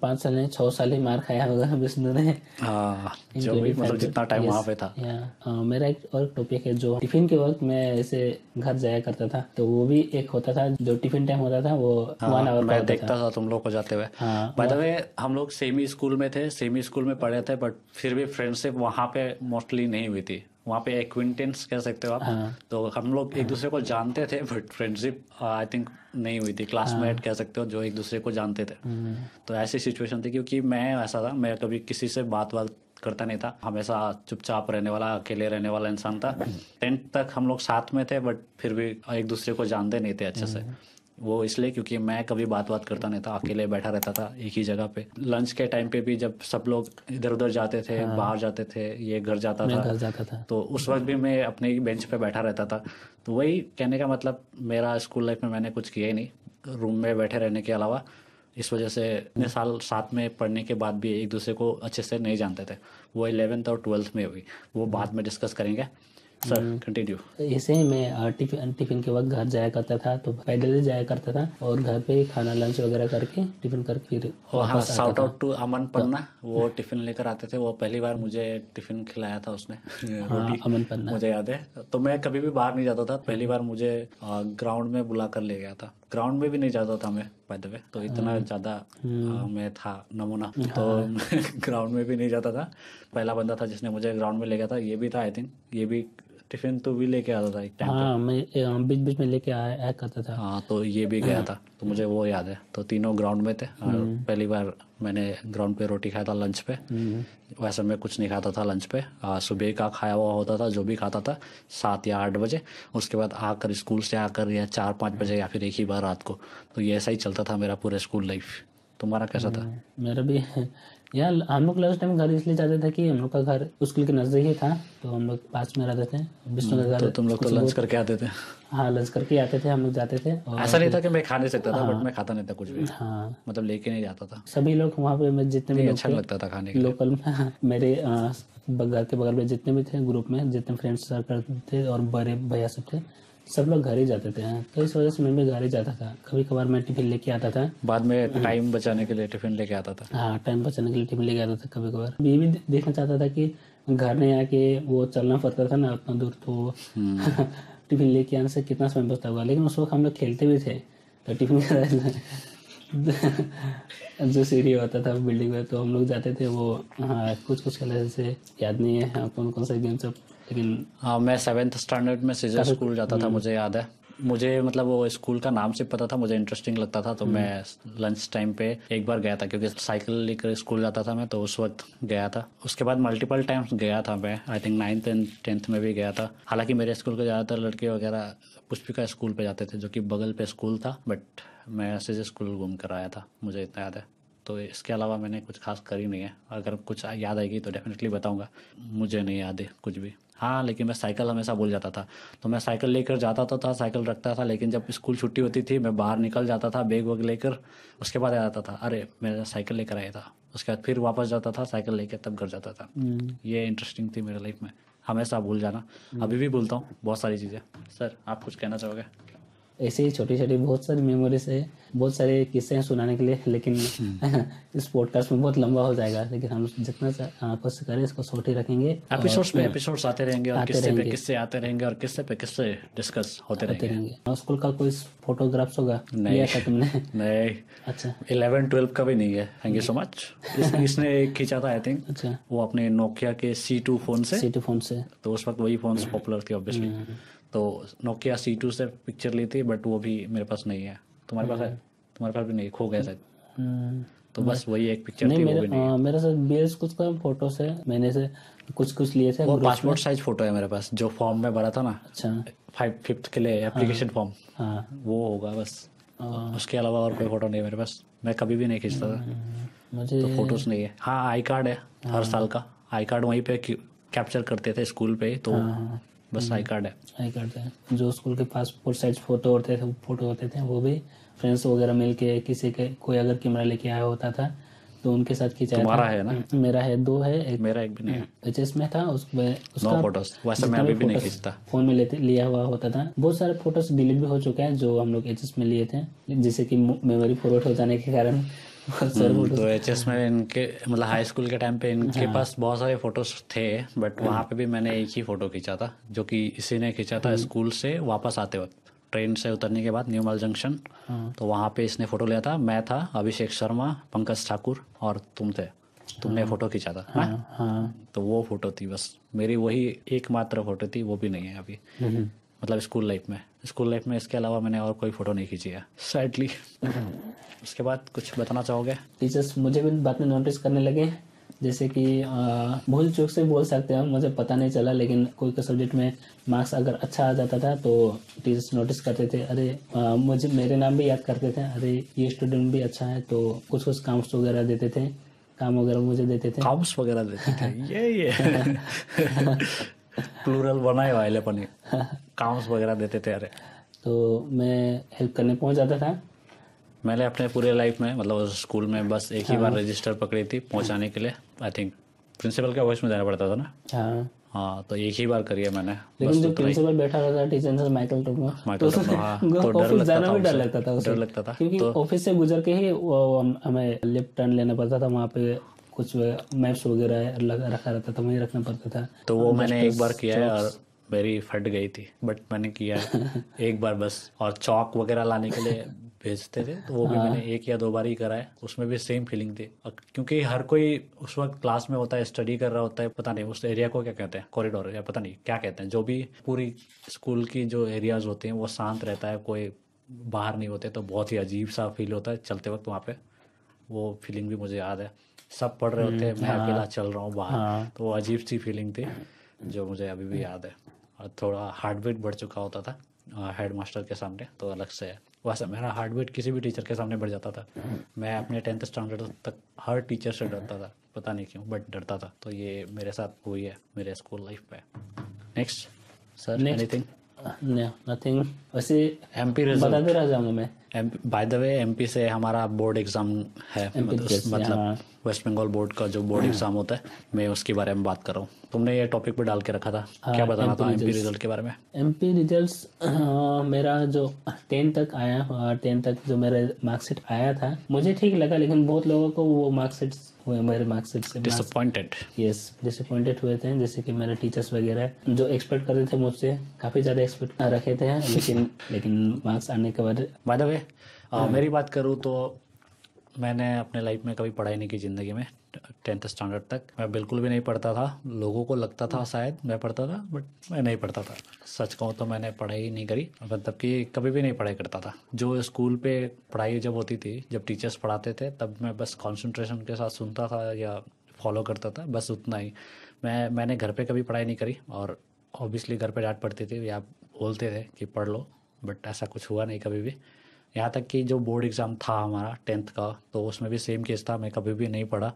पाँच साल नहीं छः साल ही मार खाया होगा विष्णु ने हाँ जो भी मतलब जितना टाइम वहाँ पे था। या अ, मेरा एक और टॉपिक है जो टिफ़िन के वक्त मैं ऐसे घर जाया करता था तो वो भी एक होता था जो टिफ़िन टाइम होता था वो वन हाँ, आवर मैं होता था देखता था। तुम लोग को जाते हुए। हाँ, बाय द वे हम लोग सेमी स्कूल में थे सेमी स्कूल में पढ़े थे बट फिर भी फ्रेंडशिप वहाँ पे मोस्टली नहीं हुई थी। वहाँ पे एक्विंटेंस कह सकते हो आप। हाँ। तो हम लोग एक दूसरे को जानते थे बट फ्रेंडशिप आई थिंक नहीं हुई थी। क्लासमेट कह सकते हो जो एक दूसरे को जानते थे। तो ऐसी सिचुएशन थी क्योंकि मैं ऐसा था मैं कभी किसी से बात बात करता नहीं था। हमेशा चुपचाप रहने वाला अकेले रहने वाला इंसान था। टेंथ तक हम लोग साथ में थे बट फिर भी एक दूसरे को जानते नहीं थे अच्छे से। वो इसलिए क्योंकि मैं कभी बात बात करता नहीं था अकेले बैठा रहता था एक ही जगह पे। लंच के टाइम पे भी जब सब लोग इधर उधर जाते थे हाँ। बाहर जाते थे ये घर जाता था घर जाता था। तो उस वक्त भी मैं अपने बेंच पे बैठा रहता था। तो वही कहने का मतलब मेरा स्कूल लाइफ में मैंने कुछ किया ही नहीं। रूम में बैठे रहने के अलावा इस वजह से इतने साल साथ में पढ़ने के बाद भी एक दूसरे को अच्छे से नहीं जानते थे। वो इलेवेंथ और ट्वेल्थ में हुई। वो बाद में डिस्कस करेंगे। सर कंटिन्यू ऐसे ही मैं टिफ़िन टिफ़िन के वक्त घर जाया करता था तो पैदल ही जाया करता था और घर पे ही खाना लंच वगैरह करके टिफ़िन करके फिर हाँ साउट आउट टू अमन पन्ना वो टिफ़िन लेकर आते थे वो पहली बार मुझे टिफ़िन खिलाया था उसने। हाँ, अमन पन्ना। मुझे याद है। तो मैं कभी भी बाहर नहीं जाता था पहली बार मुझे ग्राउंड में बुला कर ले गया था। ग्राउंड में भी नहीं जाता था मैं बाय द वे तो इतना ज़्यादा आ, मैं था नमूना। तो [laughs] ग्राउंड में भी नहीं जाता था। पहला बंदा था जिसने मुझे ग्राउंड में ले गया था ये भी था आई थिंक ये भी टिफ़िन तो भी लेके आता था एक टाइम हाँ मैं बीच बीच में लेके आया करता था। हाँ तो ये भी गया था। तो मुझे वो याद है। तो तीनों ग्राउंड में थे और पहली बार मैंने ग्राउंड पे रोटी खाया था लंच पे। वैसे मैं कुछ नहीं खाता था लंच पे। सुबह का खाया हुआ होता था जो भी खाता था सात या आठ बजे। उसके बाद आकर स्कूल से आकर या चार पाँच बजे या फिर एक ही बार रात को। तो ये ऐसा ही चलता था मेरा पूरा स्कूल लाइफ तुम्हारा कैसा था? मेरा भी [laughs] यार हम लोग लंच टाइम घर इसलिए जाते थे कि हम लोग का घर स्कूल के नज़दीक ही था तो हम लोग पास में रहते थे विष्णु का तो घर तुम लोग तो लंच करके आते थे। हाँ लंच करके आते थे हम लोग जाते थे और ऐसा नहीं था कि मैं खा नहीं सकता था बट मैं खाता नहीं था कुछ भी। हाँ। मतलब लेके नहीं जाता था। सभी लोग वहाँ पे मैं जितने भी अच्छा लगता था खाने के लोकल में मेरे घर के बगल में जितने भी थे ग्रुप में जितने फ्रेंड्स सर्कल थे और बड़े भैया सब थे सब लोग घर ही जाते थे तो इस वजह से मैं भी घर ही जाता था। कभी कभार मैं टिफ़िन लेके आता था। बाद में टाइम बचाने के लिए टिफ़िन लेके आता था। हाँ टाइम बचाने के लिए टिफ़िन लेके आता था कभी कभार ये भी देखना चाहता था कि घर नहीं आके वो चलना पड़ता था ना उतना दूर तो। [laughs] टिफ़िन लेके आने से कितना समय बचता हुआ लेकिन उस वक्त हम लोग खेलते भी थे तो टिफ़िन [laughs] जो सीढ़ी होता था बिल्डिंग में तो हम लोग जाते थे वो हाँ कुछ कुछ खेला से याद नहीं है हाँ, कौन कौन सा गेम सब लेकिन हाँ मैं सेवेंथ स्टैंडर्ड में सीजर स्कूल जाता था मुझे याद है। मुझे मतलब वो स्कूल का नाम से पता था मुझे इंटरेस्टिंग लगता था तो मैं लंच टाइम पे एक बार गया था क्योंकि साइकिल लेकर स्कूल जाता था मैं तो उस वक्त गया था। उसके बाद मल्टीपल टाइम्स गया था मैं I think ninth and tenth में भी गया था। हालाँकि मेरे स्कूल के ज़्यादातर लड़के वगैरह पुष्पिका स्कूल पे जाते थे जो कि बगल पे स्कूल था बट मैं सीजर स्कूल घूम कर आया था मुझे इतना याद है। तो इसके अलावा मैंने कुछ खास करी नहीं है। अगर कुछ याद आएगी तो डेफिनेटली बताऊँगा। मुझे नहीं याद है कुछ भी। हाँ लेकिन मैं साइकिल हमेशा भूल जाता था। तो मैं साइकिल लेकर जाता तो था साइकिल रखता था लेकिन जब स्कूल छुट्टी होती थी मैं बाहर निकल जाता था बैग वैग लेकर उसके बाद आ जाता था अरे मैं साइकिल लेकर आया था। उसके बाद फिर वापस जाता था साइकिल लेकर तब घर जाता था। ये इंटरेस्टिंग थी मेरे लाइफ में। हमेशा भूल जाना। अभी भी भूलता हूँ बहुत सारी चीज़ें। सर आप कुछ कहना चाहोगे? ऐसे ही छोटी छोटी बहुत सारी मेमोरीज है बहुत सारे किस्से हैं सुनाने के लिए लेकिन [laughs] इस पॉडकास्ट में बहुत लंबा हो जाएगा लेकिन हम जितना हाँ, कोशिश करें इसको छोटे रखेंगे एपिसोड्स पे एपिसोड्स आते रहेंगे और किस्से पे किस्से आते रहेंगे और किस्से पे किस्से डिस्कस होते रहेंगे। स्कूल का कोई फोटोग्राफ्स होगा? नहीं। था तुमने? [laughs] नहीं। अच्छा। इलेवन ट्वेल्व का भी नहीं है। थैंक यू सो मच इसने एक खींचा था आई थिंक अच्छा। वो अपने नोकिया के सी टू फ़ोन से। सिटी फ़ोन से। तो उस वक्त वही फ़ोन पॉपुलर थी ऑब्वियसली तो नोकिया सी टू से पिक्चर ली थी बट वो भी मेरे पास नहीं है। तुम्हारे पास है? तुम्हारे पास भी नहीं खो गया शायद। हम्म, तो बस वही एक पिक्चर नहीं थी वो मेरे भी नहीं है। हाँ, मेरे साथ बेस कुछ का फ़ोटो से मैंने से कुछ कुछ लिए थे वो पासपोर्ट साइज़ फ़ोटो है मेरे पास जो फॉर्म में भरा था ना। अच्छा। फाइव फिफ्थ के लिए एप्लीकेशन फॉर्म हाँ। वो होगा बस। हाँ, उसके अलावा और कोई फ़ोटो नहीं है मेरे पास। मैं कभी भी नहीं खींचता था। मुझे तो फ़ोटोज़ नहीं है। हाँ आई कार्ड है हर साल का। आई कार्ड वहीं पे कैप्चर करते थे स्कूल पे तो हाँ, बस आई कार्ड है। आई करते हैं। जो स्कूल के पासपोर्ट साइज़ फ़ोटो होते थे फ़ोटो होते थे वो भी फ्रेंड्स वगैरह मिल के किसी के कोई अगर कैमरा लेके आया होता था तो उनके साथ खिंचाया तुम्हारा है ना? मेरा है दो है एक मेरा एक भी नहीं एच में था उसमें नो उसका फ़ोटोज़ वैसे मैं अभी भी नहीं खींचता। फ़ोन में लेते लिया हुआ होता था। बहुत सारे फ़ोटोज़ डिलीट भी हो चुके हैं जो हम लोग एचएस में लिए थे जिससे कि मेमोरी फॉरवर्ड हो जाने के कारण हम्म, [laughs] तो एच में इनके मतलब हाई स्कूल के टाइम पे इनके हाँ। पास बहुत सारे फ़ोटोज़ थे बट वहाँ पे भी मैंने एक ही फ़ोटो खींचा था जो कि इसी ने खींचा था स्कूल से वापस आते वक्त। ट्रेन से उतरने के बाद न्यू माल जंक्शन हाँ। तो वहाँ पे इसने फ़ोटो लिया था। मैं था अभिषेक शर्मा पंकज ठाकुर और तुम थे। तुमने फ़ोटो खींचा था हाँ? हाँ? हाँ। तो वो फ़ोटो थी बस। मेरी वही एकमात्र फ़ोटो थी वो भी नहीं है अभी। हम्म, मतलब स्कूल लाइफ में। स्कूल लाइफ में इसके अलावा मैंने और कोई फ़ोटो नहीं खींची है सैडली [laughs] उसके बाद कुछ बताना चाहोगे? टीचर्स मुझे भी बाद में नोटिस करने लगे जैसे कि भूल चूक से बोल सकते हैं मुझे पता नहीं चला लेकिन कोई कोई सब्जेक्ट में मार्क्स अगर अच्छा आ जाता था तो टीचर्स नोटिस करते थे अरे अ, मुझे मेरे नाम भी याद करते थे अरे ये स्टूडेंट भी अच्छा है तो कुछ कुछ काम्स वगैरह देते थे काम वगैरह मुझे देते थे। काउंट्स वगैरह देते थे [laughs] ये ये। [laughs] प्लूरल बनाए वाले पनि काउंट्स वगैरह देते थे अरे। तो मैं हेल्प करने पहुँच जाता था। मैंने अपने पूरे लाइफ में मतलब स्कूल में बस एक ही बार रजिस्टर पकड़ी थी पहुँचाने के लिए। आई थिंक प्रिंसिपल के ऑफ़िस में जाना पड़ता था ना? हाँ। हाँ तो एक ही बार करी है मैंने। लेकिन जो प्रिंसिपल बैठा रहता था टीचर से माइकल टोमो माइकल टोमो, हाँ, तो डर लगता था डर लगता था डर लगता था, क्योंकि तो- ऑफ़िस से गुजर के ही हमें लेफ़्ट टर्न लेना पड़ता था वहाँ पे कुछ मैप्स वगैरह रखा रहता था वहीं रखना पड़ता था। तो वो मैंने एक बार किया है और मेरी फट गई थी बट मैंने किया है। [laughs] एक बार बस और चौक वगैरह लाने के लिए [laughs] भेजते थे तो वो भी मैंने एक या दो बार ही करा है उसमें भी सेम फीलिंग थी। क्योंकि हर कोई उस वक्त क्लास में होता है स्टडी कर रहा होता है पता नहीं उस एरिया को क्या कहते हैं कॉरिडोर या पता नहीं क्या कहते हैं। जो भी पूरी स्कूल की जो एरियाज़ होते हैं वो शांत रहता है कोई बाहर नहीं होते तो बहुत ही अजीब सा फील होता है चलते वक्त वहाँ पे। वो फीलिंग भी मुझे याद है। सब पढ़ रहे होते हैं मैं अकेला चल रहा हूँ बाहर। तो वो अजीब सी फीलिंग थी जो मुझे अभी भी याद है। और थोड़ा हार्ट बीट बढ़ चुका होता था हेड मास्टर के सामने तो अलग से है वैसे मेरा हार्ट बीट किसी भी टीचर के सामने बढ़ जाता था। मैं अपने टेंथ स्टैंडर्ड तक हर टीचर से डरता था पता नहीं क्यों बट डरता था। तो ये मेरे साथ हुई है मेरे स्कूल लाइफ पे नेक्स्ट सर. एनीथिंग नथिंग वैसे एमपी रिज़ल्ट बताते रह जाऊँगा मैं बाय द वे एमपी से हमारा बोर्ड एग्ज़ाम है। मतलब, हाँ। वेस्ट बंगाल बोर्ड का जो बोर्ड एग्ज़ाम होता है मैं उसके बारे में बात कर रहा हूँ। तुमने ये टॉपिक पे डाल के रखा था? हाँ, क्या बताना MP था एमपी रिज़ल्ट के बारे में? एम पी रिज़ल्ट मेरा जो टेंथ तक आया टेंथ तक जो मेरा मार्कशीट आया था मुझे ठीक लगा लेकिन बहुत लोगों को वो मार्कशीट हुए मेरे मार्क्सिट से डिसअपॉइंटेड यस डिसअपॉइंटेड हुए थे जैसे कि मेरे टीचर्स वगैरह जो एक्सपेक्ट करते थे मुझसे काफ़ी ज़्यादा एक्सपेक्ट रखे थे [laughs] लेकिन लेकिन मार्क्स आने के बाद बाय द वे मेरी बात करूँ तो मैंने अपने लाइफ में कभी पढ़ाई नहीं की ज़िंदगी में। टेंथ स्टैंडर्ड तक। मैं बिल्कुल भी नहीं पढ़ता था। लोगों को लगता था शायद, मैं पढ़ता था बट मैं नहीं पढ़ता था। सच कहूँ तो मैंने पढ़ाई नहीं करी मतलब कि कभी भी नहीं पढ़ाई करता था। जो स्कूल पे पढ़ाई जब होती थी, जब टीचर्स पढ़ाते थे, तब मैं बस कॉन्सेंट्रेशन के साथ सुनता था या फॉलो करता था, बस उतना ही। मैं, मैंने घर पे कभी पढ़ाई नहीं करी और ऑब्वियसली घर पे डांट पड़ती थी, या बोलते थे कि पढ़ लो बट ऐसा कुछ हुआ नहीं कभी भी। यहाँ तक कि जो बोर्ड एग्ज़ाम था हमारा टेंथ का तो उसमें भी सेम केस था, मैं कभी भी नहीं पढ़ा।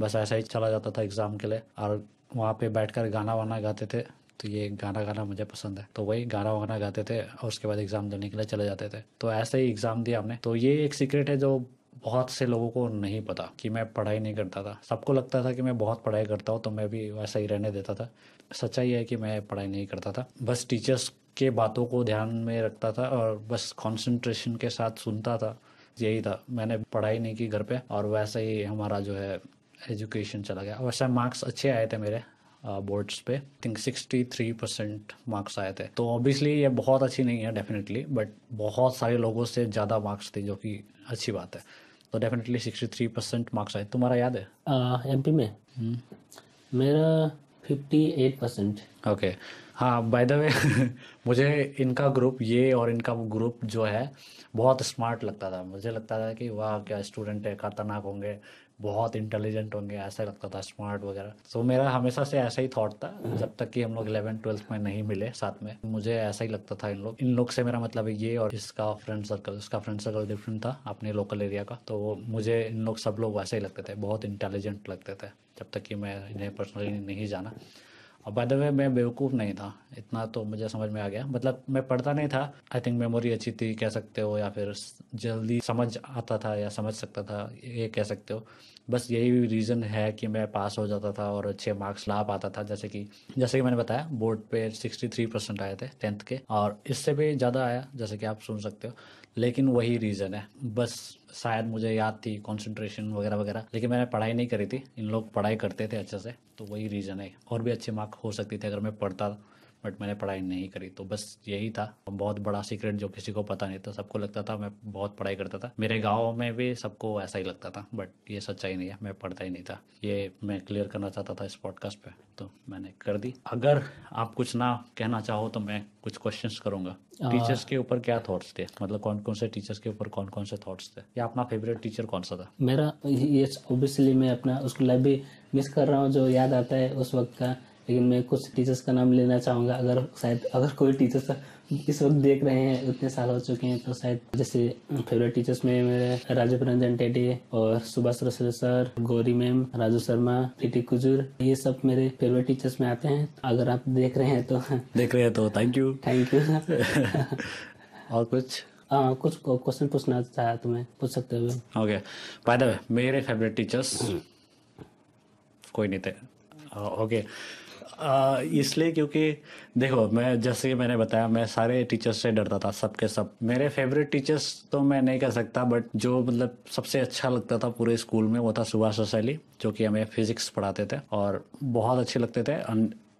बस ऐसा ही चला जाता था एग्ज़ाम के लिए और वहाँ पे बैठकर गाना वाना गाते थे तो ये गाना गाना मुझे पसंद है। तो वही गाना वाना गाते थे और उसके बाद एग्ज़ाम देने के लिए चले जाते थे। तो ऐसे ही एग्ज़ाम दिया हमने। तो ये एक सीक्रेट है जो बहुत से लोगों को नहीं पता कि मैं पढ़ाई नहीं करता था। सबको लगता था कि मैं बहुत पढ़ाई करता हूँ तो मैं भी वैसा ही रहने देता था। सच्चाई है कि मैं पढ़ाई नहीं करता था। बस टीचर्स के बातों को ध्यान में रखता था और बस कंसंट्रेशन के साथ सुनता था। यही था। मैंने पढ़ाई नहीं की घर पे और वैसे ही हमारा जो है एजुकेशन चला गया। वैसे मार्क्स अच्छे आए थे मेरे बोर्ड्स पे। Think sixty three percent marks आए थे। तो ऑब्वियसली ये बहुत अच्छी नहीं है डेफिनेटली बट बहुत सारे लोगों से ज़्यादा मार्क्स थे जो कि अच्छी बात है। तो definitely sixty three percent marks आए। तुम्हारा याद है? एम पी में? मेरा फिफ्टी एट परसेंट ओके हाँ बाय द वे मुझे इनका ग्रुप ये और इनका वो ग्रुप जो है बहुत स्मार्ट लगता था। मुझे लगता था कि वाह क्या स्टूडेंट है खतरनाक होंगे बहुत इंटेलिजेंट होंगे ऐसा लगता था स्मार्ट वगैरह। तो मेरा हमेशा से ऐसा ही थॉट था जब तक कि हम लोग इलेवन ट्वेल्थ में नहीं मिले साथ में। मुझे ऐसा ही लगता था इन लोग। इन लोग से मेरा मतलब ये और इसका फ्रेंड सर्कल उसका फ्रेंड सर्कल डिफरेंट था अपने लोकल एरिया का। तो वो मुझे इन लोग सब लोग वैसे ही लगते थे बहुत इंटेलिजेंट लगते थे जब तक कि मैं इन्हें पर्सनली नहीं जाना। और बाय में मैं बेवकूफ़ नहीं था। इतना तो मुझे समझ में आ गया। मतलब मैं पढ़ता नहीं था। आई थिंक मेमोरी अच्छी थी, कह सकते हो, या फिर जल्दी समझ आता था, या समझ सकता था, ये कह सकते हो। बस यही रीज़न है कि मैं पास हो जाता था और अच्छे मार्क्स ला पाता था। जैसे कि जैसे कि मैंने बताया बोर्ड पे 63 परसेंट आए थे टेंथ के और इससे भी ज़्यादा आया, जैसे कि आप सुन सकते हो। लेकिन वही रीज़न है। बस शायद मुझे याद थी कंसंट्रेशन वगैरह वगैरह, लेकिन मैंने पढ़ाई नहीं करी थी। इन लोग पढ़ाई करते थे अच्छे से तो वही रीज़न है। और भी अच्छे मार्क हो सकते थे अगर मैं पढ़ता बट मैंने पढ़ाई नहीं करी तो बस यही था। बहुत बड़ा सीक्रेट जो किसी को पता नहीं था सबको लगता था मैं बहुत पढ़ाई करता था। मेरे गाँव में भी सबको ऐसा ही लगता था बट ये सच्चाई नहीं है मैं पढ़ता ही नहीं था। ये मैं क्लियर करना चाहता था इस पॉडकास्ट पे तो मैंने कर दी। अगर आप कुछ ना कहना चाहो तो मैं कुछ क्वेश्चंस करूँगा। टीचर्स के ऊपर क्या थॉट्स थे? मतलब कौन कौन से टीचर्स के ऊपर कौन कौन से थॉट्स थे? या अपना फेवरेट टीचर कौन सा था? मेरा ये ऑब्वियसली मैं अपना उसको लाइफ भी मिस कर रहा हूँ जो याद आता है उस वक्त का। लेकिन मैं कुछ टीचर्स का नाम लेना चाहूँगा। अगर शायद अगर कोई टीचर्स इस वक्त देख रहे हैं उतने साल हो चुके हैं तो शायद जैसे फेवरेट टीचर्स में मेरे राजीव रंजन टेडी और Subhash Russell sir Gauri ma'am Raju Sharma Preeti Kujur ये सब मेरे फेवरेट टीचर्स में आते हैं। अगर आप देख रहे हैं तो [laughs] देख रहे हैं तो थैंक यू थैंक यू और कुछ? हाँ कुछ क्वेश्चन पूछना चाहा तो मैं पूछ सकते हो। ओके बाय द वे मेरे फेवरेट टीचर्स कोई नहीं थे। ओके इसलिए क्योंकि देखो, मैं जैसे कि मैंने बताया, मैं सारे टीचर्स से डरता था सबके सब। मेरे फेवरेट टीचर्स तो मैं नहीं कह सकता बट जो मतलब सबसे अच्छा लगता था पूरे स्कूल में वो था सुभाष रसैली जो कि हमें फिजिक्स पढ़ाते थे और बहुत अच्छे लगते थे।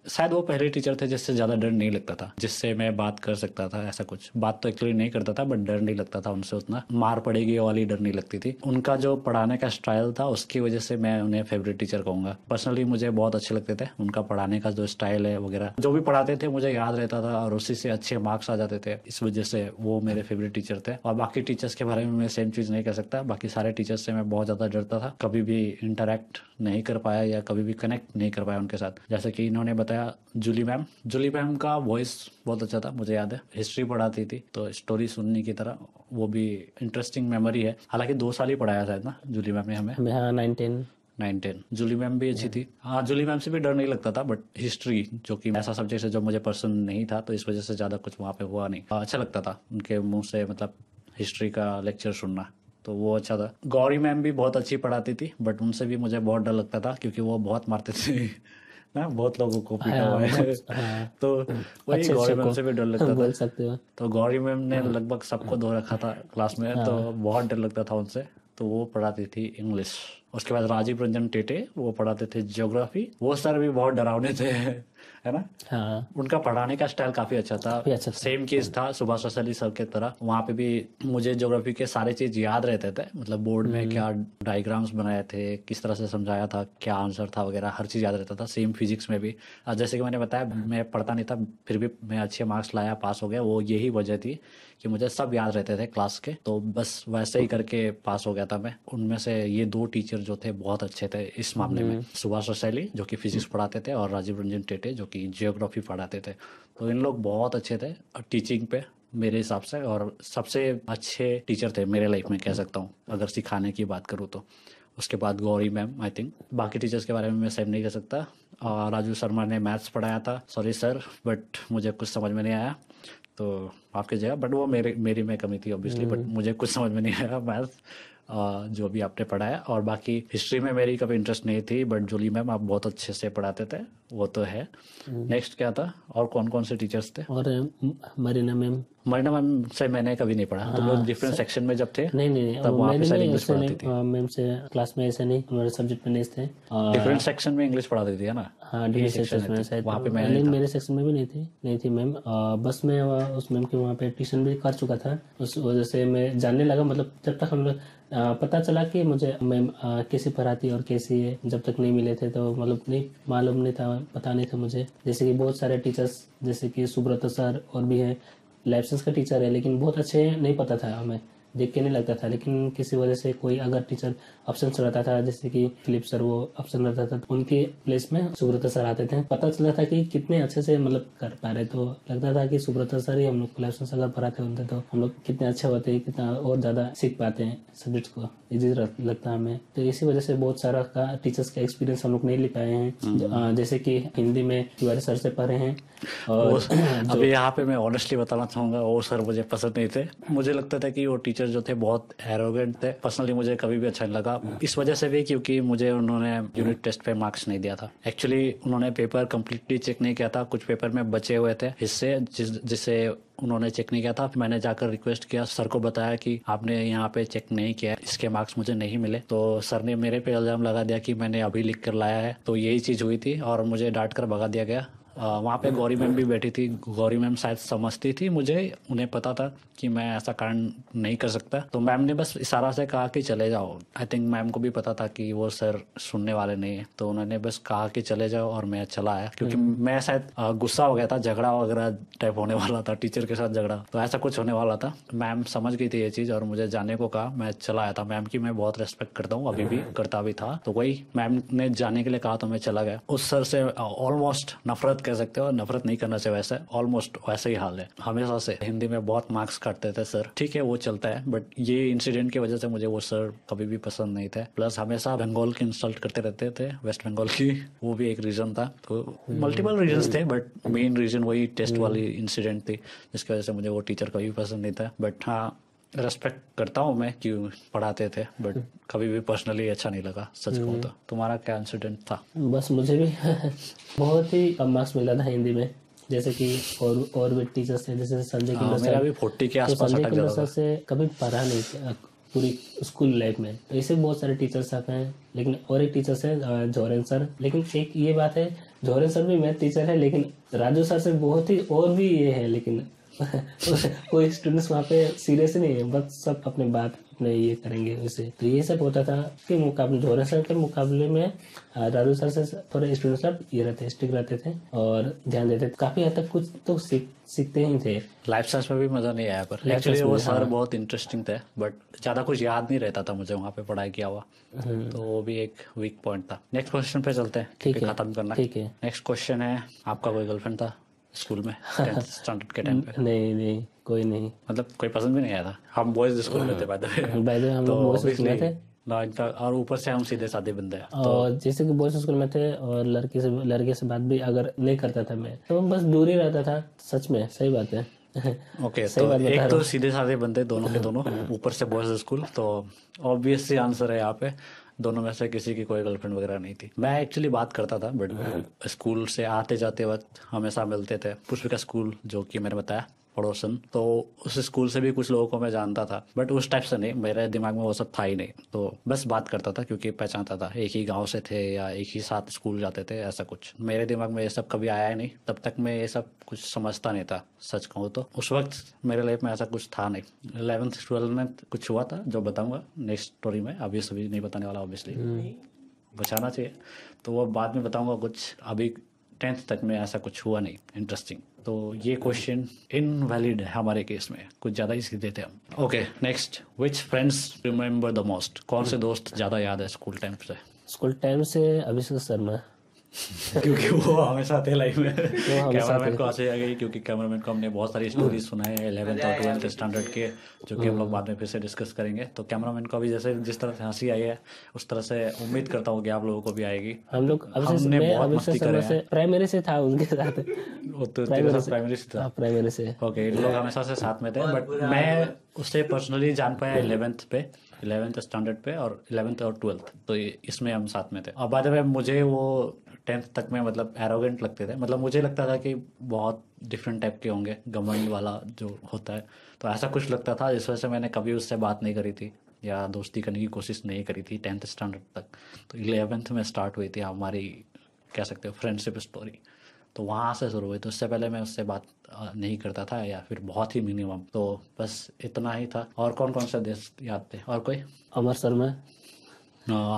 शायद वो पहले टीचर थे जिससे ज़्यादा डर नहीं लगता था, जिससे मैं बात कर सकता था ऐसा कुछ। बात तो एक्चुअली नहीं करता था बट डर नहीं लगता था उनसे उतना। मार पड़ेगी वाली डर नहीं लगती थी। उनका जो पढ़ाने का स्टाइल था, उसकी वजह से मैं उन्हें फेवरेट टीचर कहूँगा। पर्सनली मुझे बहुत अच्छे लगते थे। उनका पढ़ाने का जो स्टाइल है वगैरह, जो भी पढ़ाते थे मुझे याद रहता था और उसी से अच्छे मार्क्स आ जाते थे। इस वजह से वो मेरे फेवरेट टीचर थे। और बाकी टीचर्स के बारे में मैं सेम चीज़ नहीं कह सकता। बाकी सारे टीचर्स से मैं बहुत ज़्यादा डरता था। कभी भी इंटरेक्ट नहीं कर पाया या कभी भी कनेक्ट नहीं कर पाया उनके साथ। जैसे कि इन्होंने बताया जूली मैम जूली मैम का वॉइस बहुत अच्छा था मुझे याद है। हिस्ट्री पढ़ाती थी तो स्टोरी सुनने की तरह वो भी इंटरेस्टिंग मेमोरी है। हालाँकि दो साल ही पढ़ाया शायद ना जूली मैम ने हमें? हाँ nineteen nine ten Julie ma'am भी अच्छी थी। हाँ जूली मैम से भी डर नहीं लगता था बट हिस्ट्री जो कि ऐसा सब्जेक्ट है जो मुझे पसंद नहीं था तो इस वजह से ज़्यादा कुछ वहाँ पे हुआ नहीं। अच्छा लगता था उनके मुँह से मतलब हिस्ट्री का लेक्चर सुनना तो वो अच्छा था। गौरी मैम भी बहुत अच्छी पढ़ाती थी बट उनसे भी मुझे बहुत डर लगता था क्योंकि वो बहुत मारते थे। ना बहुत लोगों को पीटा हुआ है। [laughs] हाँ। तो वही गौरी मैम से भी डर लगता था। बोल सकते हो। तो गौरी मैम ने लगभग सबको धो रखा था क्लास में तो बहुत डर लगता था उनसे। तो वो पढ़ाती थी इंग्लिश। उसके बाद राजीव रंजन टेटे वो पढ़ाते थे ज्योग्राफी। वो सर भी बहुत डरावने थे। है ना? हाँ। उनका पढ़ाने का स्टाइल काफ़ी अच्छा था। काफ़ी अच्छा सेम केस था सुभाष अली सर के तरह। वहाँ पे भी मुझे ज्योग्राफी के सारे चीज़ याद रहते थे। मतलब बोर्ड में क्या डायग्राम्स बनाए थे किस तरह से समझाया था क्या आंसर था वगैरह हर चीज़ याद रहता था। सेम फिजिक्स में भी। और जैसे कि मैंने बताया मैं पढ़ता नहीं था फिर भी मैं अच्छे मार्क्स लाया पास हो गया। वो यही वजह थी कि मुझे सब याद रहते थे क्लास के। तो बस वैसे ही करके पास हो गया था मैं। उनमें से ये दो टीचर जो थे बहुत अच्छे थे इस मामले में। सुभाष रसैली जो कि फिजिक्स पढ़ाते थे और राजीव रंजन टेटे जो कि जियोग्राफी पढ़ाते थे। तो इन लोग बहुत अच्छे थे टीचिंग पे मेरे हिसाब से और सबसे अच्छे टीचर थे मेरे लाइफ में कह सकता हूँ अगर सिखाने की बात करूँ तो। उसके बाद गौरी मैम आई थिंक बाकी टीचर्स के बारे में मैं सेम नहीं कह सकता। और राजू शर्मा ने मैथ्स पढ़ाया था। सॉरी सर बट मुझे कुछ समझ में नहीं आया। तो माफ़ जगह बट वो मेरे मेरी में कमी थी ऑब्वियसली बट मुझे कुछ समझ में नहीं आया मैथ्स जो भी आपने पढ़ाया और बाकी हिस्ट्री में मेरी कभी इंटरेस्ट नहीं थी बट जूली मैम आप बहुत अच्छे से पढ़ाते थे वो तो है। नेक्स्ट क्या था? और कौन कौन से टीचर्स थे? और मरीना मैम मरीना मैम से मैंने कभी नहीं पढ़ा। तुम लोग डिफरेंट सेक्शन में जब थे नहीं नहीं नहीं। तब वहाँ पे सर इंग्लिश पढ़ाती नहीं मैम से क्लास में ऐसे नहीं हमारे सब्जेक्ट में नहीं थे। डिफरेंट सेक्शन में इंग्लिश पढ़ाती थी है ना? हाँ डी सेक्शन में शायद। वहाँ पे मैं नहीं मेरे सेक्शन में भी नहीं थी नहीं थी मैम। बस मैं उस मैम के वहाँ पे ट्यूशन भी कर चुका था। उस वजह से मैं जानने लगा मतलब जब तक हम लोग पता चला कि मुझे मैम कैसे पढ़ाती और कैसी है जब तक नहीं मिले थे तो मतलब नहीं मालूम नहीं था पता नहीं था मुझे। जैसे कि बहुत सारे टीचर्स जैसे कि सुब्रत सर और भी है लाइफ साइंस का टीचर है लेकिन बहुत अच्छे नहीं पता था हमें। देख के नहीं लगता था। लेकिन किसी वजह से कोई अगर टीचर ऑप्शन रहता था जैसे कि फिलिप सर वो ऑप्शन रहता था तो उनके प्लेस में सुब्रत सर आते थे। पता चला था कि कितने अच्छे से मतलब कर पा रहे। तो लगता था कि सुब्रत सर ही हम लोग साइंस अगर पढ़ाते होते तो हम लोग कितने अच्छे होते हैं कितना और ज़्यादा सीख पाते हैं सब्जेक्ट को। इजी लगता है हमें। तो इसी वजह से बहुत सारा का टीचर्स का एक्सपीरियंस हम लोग नहीं ले पाए हैं। जैसे कि हिंदी में तिवारी सर से पढ़े हैं और [clears throat] अभी यहाँ पे मैं ऑनेस्टली बताना चाहूँगा वो सर मुझे पसंद नहीं थे। मुझे लगता था कि वो टीचर जो थे बहुत एरोगेंट थे। पर्सनली मुझे कभी भी अच्छा नहीं लगा। इस वजह से भी क्योंकि मुझे उन्होंने यूनिट टेस्ट पे मार्क्स नहीं दिया था। एक्चुअली उन्होंने पेपर कम्प्लीटली चेक नहीं किया था। कुछ पेपर में बचे हुए थे। हिस्से जिस, जिसे उन्होंने चेक नहीं किया था, मैंने जाकर रिक्वेस्ट किया। सर को बताया कि आपने यहाँ पे चेक नहीं किया इसके मार्क्स मुझे नहीं मिले। तो सर ने मेरे पे इल्ज़ाम लगा दिया कि मैंने अभी लिख कर लाया है। तो यही चीज़ हुई थी और मुझे डांट कर भगा दिया गया। वहाँ पे गौरी मैम भी बैठी थी। गौरी मैम शायद समझती थी मुझे उन्हें पता था कि मैं ऐसा कारण नहीं कर सकता। तो मैम ने बस इशारा से कहा कि चले जाओ। आई थिंक मैम को भी पता था कि वो सर सुनने वाले नहीं है। तो उन्होंने बस कहा कि चले जाओ और मैं चला आया। क्योंकि मैं शायद गुस्सा हो गया था झगड़ा वगैरह टाइप होने वाला था टीचर के साथ झगड़ा। तो ऐसा कुछ होने वाला था। मैम समझ गई थी ये चीज़ और मुझे जाने को कहा। मैं चला आया था। मैम की मैं बहुत रेस्पेक्ट करता हूँ। अभी भी करता भी था। तो वही मैम ने जाने के लिए कहा तो मैं चला गया। उस सर से ऑलमोस्ट नफरत कह सकते हो नफरत नहीं करना चाहिए वैसे ऑलमोस्ट वैसे ही हाल है। हमेशा से। हिंदी में बहुत मार्क्स काटते थे सर ठीक है वो चलता है बट ये इंसिडेंट की वजह से मुझे वो सर कभी भी पसंद नहीं थे। प्लस हमेशा बंगाल की इंसल्ट करते रहते थे वेस्ट बंगाल की। वो भी एक रीजन था। तो मल्टीपल रीजन थे बट मेन रीजन वही टेस्ट वाली इंसिडेंट थी जिसकी वजह से मुझे वो टीचर कभी भी पसंद नहीं था। बट हाँ रेस्पेक्ट करता हूँ मैं क्यों पढ़ाते थे बट कभी भी पर्सनली अच्छा नहीं लगा सच कहूँ तो। तुम्हारा क्या इंसिडेंट था? बस मुझे भी [laughs] बहुत ही कम मार्क्स मिला था हिंदी में जैसे कि और और भी टीचर्स थे जैसे संजय हाँ, किंडर मेरा सर भी फोर्टी के तो आसपास संजय जाता सर से कभी पढ़ा नहीं था, पूरी स्कूल लाइफ में। ऐसे बहुत सारे टीचर्स आते हैं लेकिन और एक टीचर्स है जौहरन सर लेकिन एक ये बात है जोरेन सर भी मैथ टीचर है लेकिन राजू सर से बहुत ही और भी ये है लेकिन कोई स्टूडेंट्स वहाँ पे सीरियस नहीं है बस सब अपने बात अपने ये करेंगे वैसे तो ये सब होता था कि मुकाबले जोहरे सर के मुकाबले में राजू सर से थोड़े स्टूडेंट सब ये रहते स्टिक रहते थे और ध्यान देते थे। काफ़ी हद तक कुछ तो सीख सीखते ही थे। लाइफ साइंस में भी मज़ा नहीं आया पर एक्चुअली वो सर हाँ। बहुत इंटरेस्टिंग थे बट ज़्यादा कुछ याद नहीं रहता था मुझे वहाँ पे पढ़ाई किया हुआ। तो वो भी एक वीक पॉइंट था। नेक्स्ट क्वेश्चन पे चलते हैं ठीक है, खत्म करना। ठीक है। नेक्स्ट क्वेश्चन है आपका कोई गर्लफ्रेंड था? स्कूल में स्टैंडर्ड के टाइम पे। नहीं नहीं कोई नहीं। मतलब कोई पसंद भी नहीं आया था। हम बॉयज़ स्कूल में थे by the way by the way हम तो लोग बॉयज़ स्कूल में थे। और ऊपर से हम सीधे साधे बंदे हैं और जैसे कि बॉयज़ स्कूल में थे और लड़की से लड़के से बात भी अगर नहीं करता था मैं तो बस दूर ही रहता था सच में सही बात है। ओके सही तो एक तो सीधे साधे बंदे दोनों के दोनों ऊपर से बॉयज़ स्कूल तो ऑब्वियस सी आंसर है यहाँ पे। दोनों में से किसी की कोई गर्लफ्रेंड वगैरह नहीं थी। मैं एक्चुअली बात करता था बट स्कूल से आते जाते वक्त हमेशा मिलते थे। पुष्पिका स्कूल जो कि मैंने बताया पड़ोसन। तो उस स्कूल से भी कुछ लोगों को मैं जानता था बट उस टाइप से नहीं मेरे दिमाग में वो सब था ही नहीं। तो बस बात करता था क्योंकि पहचानता था एक ही गाँव से थे या एक ही साथ स्कूल जाते थे ऐसा कुछ। मेरे दिमाग में ये सब कभी आया ही नहीं तब तक मैं ये सब कुछ समझता नहीं था सच कहूँ तो। उस वक्त मेरे लाइफ में ऐसा कुछ था नहीं। इलेवेंथ ट्वेल्थ में कुछ हुआ था जो बताऊँगा नेक्स्ट स्टोरी में अभी सभी नहीं बताने वाला ऑब्वियसली बचाना चाहिए। तो वो बाद में बताऊँगा कुछ अभी टेंथ तक में ऐसा कुछ हुआ नहीं इंटरेस्टिंग तो ये क्वेश्चन इनवैलिड है हमारे केस में। कुछ ज़्यादा ही थे हम। Okay next which friends remember the most कौन से दोस्त ज़्यादा याद है स्कूल टाइम से? स्कूल टाइम से अभिषेक शर्मा। क्योंकि वो हमेशा थे लाइफ में हमेशा कैमरामैन को हँसी आ गई क्योंकि कैमरामैन को हमने बहुत सारी स्टोरी सुनाए हैं इलेवेंथ और ट्वेल्थ स्टैंडर्ड के जो कि हम लोग बाद में फिर से डिस्कस करेंगे। तो कैमरामैन को भी जैसे जिस तरह से हँसी आई है उस तरह से उम्मीद करता हूँ कि आप लोगों को भी आएगी। हम लोग हमने बहुत मस्ती करे से प्राइमरी से था उनके साथ। वो तो प्राइमरी से था। हाँ, प्राइमरी से। ओके लोग हमेशा से साथ में थे बट मैं उससे पर्सनली जान पाया इलेवेंथ पे इलेवेंथ स्टैंडर्ड पे और इलेवेंथ और ट्वेल्थ तो इसमें हम साथ में थे। और बाद में मुझे वो टेंथ तक में मतलब एरोगेंट लगते थे। मतलब मुझे लगता था कि बहुत डिफरेंट टाइप के होंगे घमंड वाला जो होता है। तो ऐसा कुछ लगता था जिस वजह से मैंने कभी उससे बात नहीं करी थी या दोस्ती करने की कोशिश नहीं करी थी टेंथ स्टैंडर्ड तक। तो इलेवेंथ में स्टार्ट हुई थी हमारी कह सकते हो फ्रेंडशिप स्टोरी तो वहाँ से शुरू हुई। तो उससे पहले मैं उससे बात नहीं करता था या फिर बहुत ही मिनिमम तो बस इतना ही था। और कौन कौन से देश याद थे? और कोई? अमर शर्मा।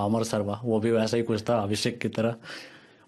अमर शर्मा। वो भी वैसा ही कुछ था अभिषेक की तरह।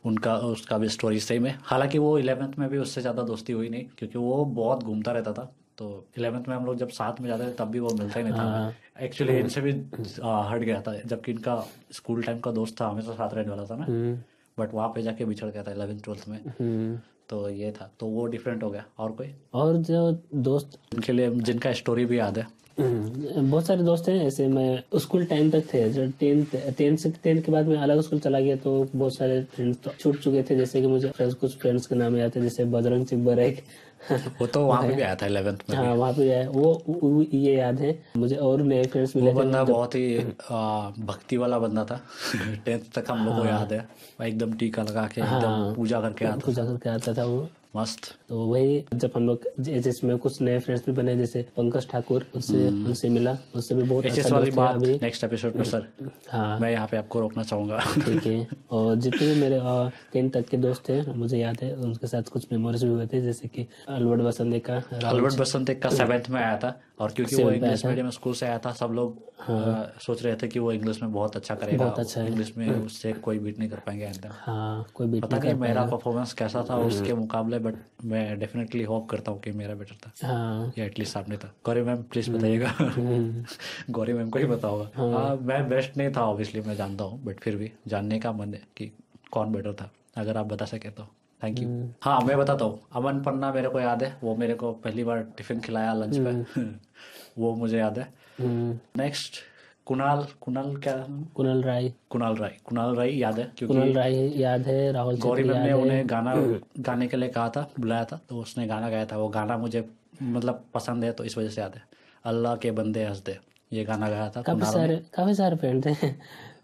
उनका उसका भी स्टोरी सेम है। हालाँकि वो इलेवेंथ में भी उससे ज़्यादा दोस्ती हुई नहीं क्योंकि वो बहुत घूमता रहता था। तो इलेवेंथ में हम लोग जब साथ में जाते थे तब भी वो मिलता ही नहीं था। एक्चुअली इनसे भी हट गया था जबकि इनका स्कूल टाइम का दोस्त था हमेशा साथ रहने वाला था ना। हम्म, बट वहाँ पे जाके बिछड़ गया था इलेवेंथ ट्वेल्थ में। हम्म। तो ये था। तो वो डिफरेंट हो गया। और कोई? और जो दोस्त उनके लिए जिनका स्टोरी भी याद है। हम्म, बहुत सारे दोस्त हैं ऐसे मैं स्कूल टाइम तक थे जो टेंथ टेंथ से टेंथ के बाद मैं अलग स्कूल चला गया तो बहुत सारे फ्रेंड्स तो छूट चुके थे जैसे कि मुझे फ्रेंड्स कुछ फ्रेंड्स के नाम याद थे जैसे बजरंग सिंह एक वो तो वहाँ पे भी आया था इलेवेंथ में हाँ वहाँ पे है वो, वो ये याद है। मुझे और नए फ्रेंड्स मिले वो बंदा बहुत ही भक्ति वाला बंदा था। [laughs] टेंथ तक हम लोग को याद है। एकदम टीका लगा के एकदम पूजा करके आता पूजा करके आता था वो। मस्त। तो वही जब हम लोग जिसमें कुछ नए फ्रेंड्स भी बने जैसे पंकज ठाकुर उससे उनसे मिला। उससे भी बहुत अच्छा वाली बात अभी। नेक्स्ट एपिसोड में सर हाँ। मैं यहाँ पे आपको रोकना चाहूँगा। ठीक है। और जितने भी मेरे टेंथ तक के दोस्त थे मुझे याद है उनके साथ कुछ मेमोरीज भी हुए थे जैसे कि अलवर्ट बसंत का अलवर्ट बसंत का सेवेंथ में आया था। और क्योंकि वो इंग्लिश मीडियम स्कूल से आया था सब लोग आ, सोच रहे थे कि वो इंग्लिश में बहुत अच्छा करेगा बहुत अच्छा इंग्लिश में उससे कोई बीट नहीं कर पाएँगे हाँ कोई बीट पता नहीं मेरा परफॉर्मेंस कैसा था उसके मुकाबले बट मैं डेफिनेटली होप करता हूँ कि मेरा बेटर था। हाँ। या एटलीस्ट सामने था। गौरी मैम प्लीज़ बताइएगा। गौरी मैम को ही पता होगा हाँ मैं बेस्ट नहीं था ऑब्वियसली मैं जानता हूँ बट फिर भी जानने का मन है कि कौन बेटर था अगर आप बता सके तो। थैंक यू हाँ मैं बताता हूँ। अमन पन्ना मेरे को याद है वो मेरे को पहली बार टिफ़िन खिलाया लंच पे। वो मुझे याद है। हम्म, नेक्स्ट कुणाल कुणाल क्या? कुणाल राय। कुणाल राय। कुणाल राय याद है क्योंकि कुणाल राय याद है राहुल गौरी मैम ने उन्हें गाना गाने के लिए कहा था बुलाया था तो उसने गाना गाया था। वो गाना मुझे मतलब पसंद है तो इस वजह से याद है। अल्लाह के बंदे हंस दे ये गाना गाया था काफ़ी सारे काफ़ी सारे फ्रेंड थे।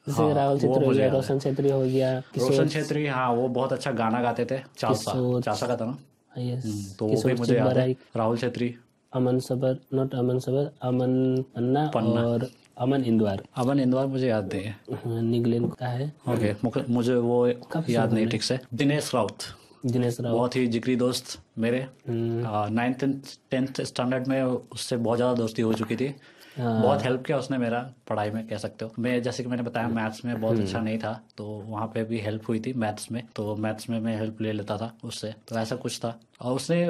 जैसे राहुल छेत्री हो गया रोशन छेत्री हो गया रोशन छेत्री हाँ वो बहुत अच्छा गाना गाते थे। किशोर- चालसा का था ना? तो वो भी मुझे याद है। राहुल छेत्री। अमन सबर नॉट अमन सबर अमन पन्ना, पन्ना। और अमन इंदवार। अमन इंदौर मुझे याद नहीं है। हाँ, निगलेन का है। ओके मुझे- मुझे वो याद नहीं ठीक से। दिनेश राउत। दिनेश राव बहुत ही जिगरी दोस्त मेरे। हम्म, नाइन्थ टेंथ स्टैंडर्ड में उससे बहुत ज़्यादा दोस्ती हो चुकी थी। हाँ। बहुत हेल्प किया उसने मेरा पढ़ाई में कह सकते हो। मैं जैसे कि मैंने बताया मैथ्स में बहुत अच्छा नहीं था तो वहाँ पे भी हेल्प हुई थी मैथ्स में तो मैथ्स में मैं हेल्प ले लेता था उससे तो ऐसा कुछ था। और उसने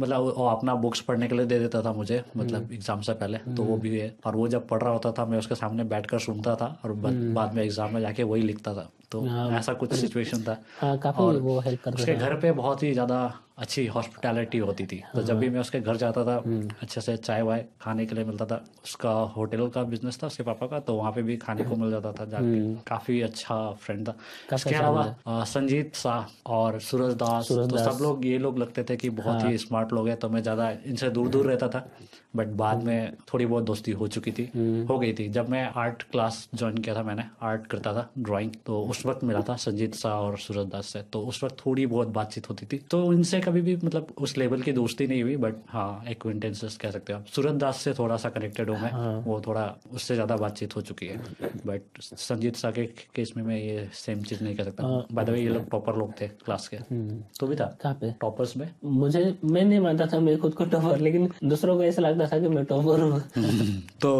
मतलब वो अपना बुक्स पढ़ने के लिए दे देता था मुझे मतलब एग्ज़ाम से पहले। तो वो भी है। और वो जब पढ़ रहा होता था मैं उसके सामने बैठकर सुनता था और बाद बाद में एग्ज़ाम में जाके वही लिखता था। तो ऐसा कुछ सिचुएशन था। हाँ काफ़ी वो हेल्प करते उसके घर पे बहुत ही ज़्यादा अच्छी हॉस्पिटैलिटी होती थी। तो जब भी मैं उसके घर जाता था अच्छे से चाय वाय खाने के लिए मिलता था। उसका होटल का बिज़नेस था उसके पापा का तो वहाँ पे भी खाने को मिल जाता था जाके। काफ़ी अच्छा फ्रेंड था। इसके अलावा संजीत शाह और सूरज दास तो सब लोग ये लोग लगते थे कि बहुत ही स्मार्ट लोग हैं तो मैं ज़्यादा इनसे दूर दूर रहता था। बट बाद में थोड़ी बहुत दोस्ती हो चुकी थी। हो गई थी। जब मैं आर्ट क्लास ज्वाइन किया था मैंने आर्ट करता था ड्राइंग तो उस वक्त मिला था संजीत शाह और सूरज दास से। तो उस वक्त थोड़ी बहुत बातचीत होती थी। तो इनसे कभी भी मतलब उस लेवल की दोस्ती नहीं हुई बट हाँ एक्विंटेंसेस कह सकते हो आप। सूरज दास से थोड़ा सा कनेक्टेड हूँ मैं। वो थोड़ा उससे ज़्यादा बातचीत हो चुकी है। बट संजीत शाह के केस में मैं ये सेम चीज़ नहीं कह सकता। बाय द वे ये लोग टॉपर लोग थे क्लास के। तो भी था? टॉपर्स में? मुझे मैं नहीं मानता था मैं खुद को टॉपर लेकिन दूसरों को ऐसा लगता था कि मैं टॉपर हूँ। [laughs] तो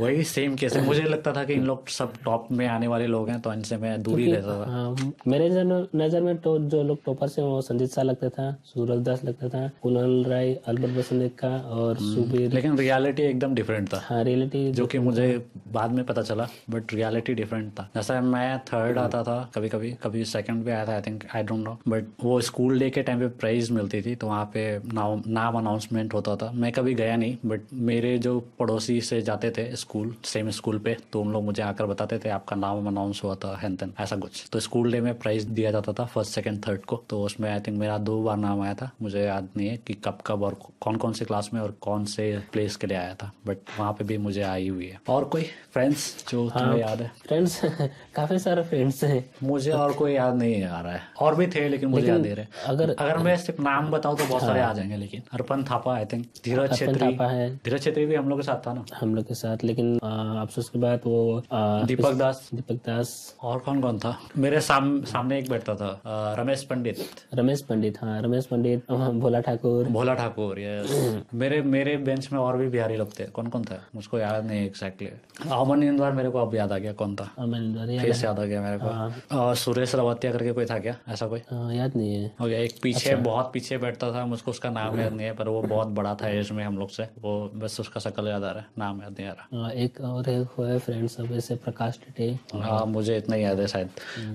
वही सेम केस है। मुझे लगता था कि इन लोग सब टॉप में आने वाले लोग हैं तो इनसे मैं दूर रहता था। हाँ, मेरे नज़र में तो जो लोग टॉपर से वो संजीत शाह लगता था सूरज दास लगता था कुणाल राय अल्बर्ट बसंत का और सुबीर। लेकिन रियलिटी एकदम डिफरेंट था। हाँ रियलिटी जो कि मुझे बाद में पता चला बट रियलिटी डिफरेंट था। जैसा मैं थर्ड आता था कभी कभी कभी सेकंड पे आया था I think I don't know but वो स्कूल डे के टाइम पे प्राइज मिलती थी तो वहाँ पे नाम अनाउंसमेंट होता था। मैं कभी गया नहीं बट मेरे जो पड़ोसी से जाते थे स्कूल सेम स्कूल पे तो उन लोग मुझे आकर बताते थे आपका नाम अनाउंस हुआ था हैन तेन ऐसा कुछ. तो स्कूल डे में प्राइज दिया जाता था फ़र्स्ट सेकंड थर्ड को। तो उसमें आई थिंक मेरा दो बार नाम आया था। मुझे याद नहीं है कि कब कब और कौन कौन से क्लास में और कौन से प्लेस के लिए आया था बट वहाँ पे भी मुझे आई हुई है। और कोई फ्रेंड्स जो तुम्हें याद है? फ्रेंड्स [laughs] काफ़ी सारे फ्रेंड्स हैं। मुझे और कोई याद नहीं आ रहा है और भी थे लेकिन मुझे याद नहीं रहे। अगर अगर मैं सिर्फ़ नाम बताऊँ तो बहुत सारे आ जाएँगे लेकिन अर्पण थापा आई थिंक धीरज छेत्री है। धीरज छेत्री भी हम लोग के साथ था ना? हम लोग के साथ लेकिन अफसोस के बाद वो आ, दीपक दास। दीपक दास। और कौन कौन था? मेरे साम, सामने एक बैठता था रमेश पंडित। रमेश पंडित हाँ रमेश पंडित भोला ठाकुर। भोला ठाकुर यस [clears throat] मेरे मेरे बेंच में और भी बिहारी लोग थे। कौन कौन था? मुझको याद नहीं एग्जैक्टली अमन इंदौर मेरे को अब याद आ गया कौन था? अमन इंदौर याद फेस याद आ गया मेरे को। और सुरेश रवतिया करके कोई था क्या? ऐसा कोई? हाँ, याद नहीं है। हो गया एक पीछे बहुत पीछे बैठता था मुझको उसका नाम [clears throat] याद नहीं है पर वो बहुत बड़ा था एज में हम लोग से। वो बस उसका शक्ल याद आ रहा है नाम याद नहीं आ रहा। आ, एक और एक है फ्रेंड सब ऐसे प्रकाश टिटे। हाँ मुझे इतना ही याद है शायद।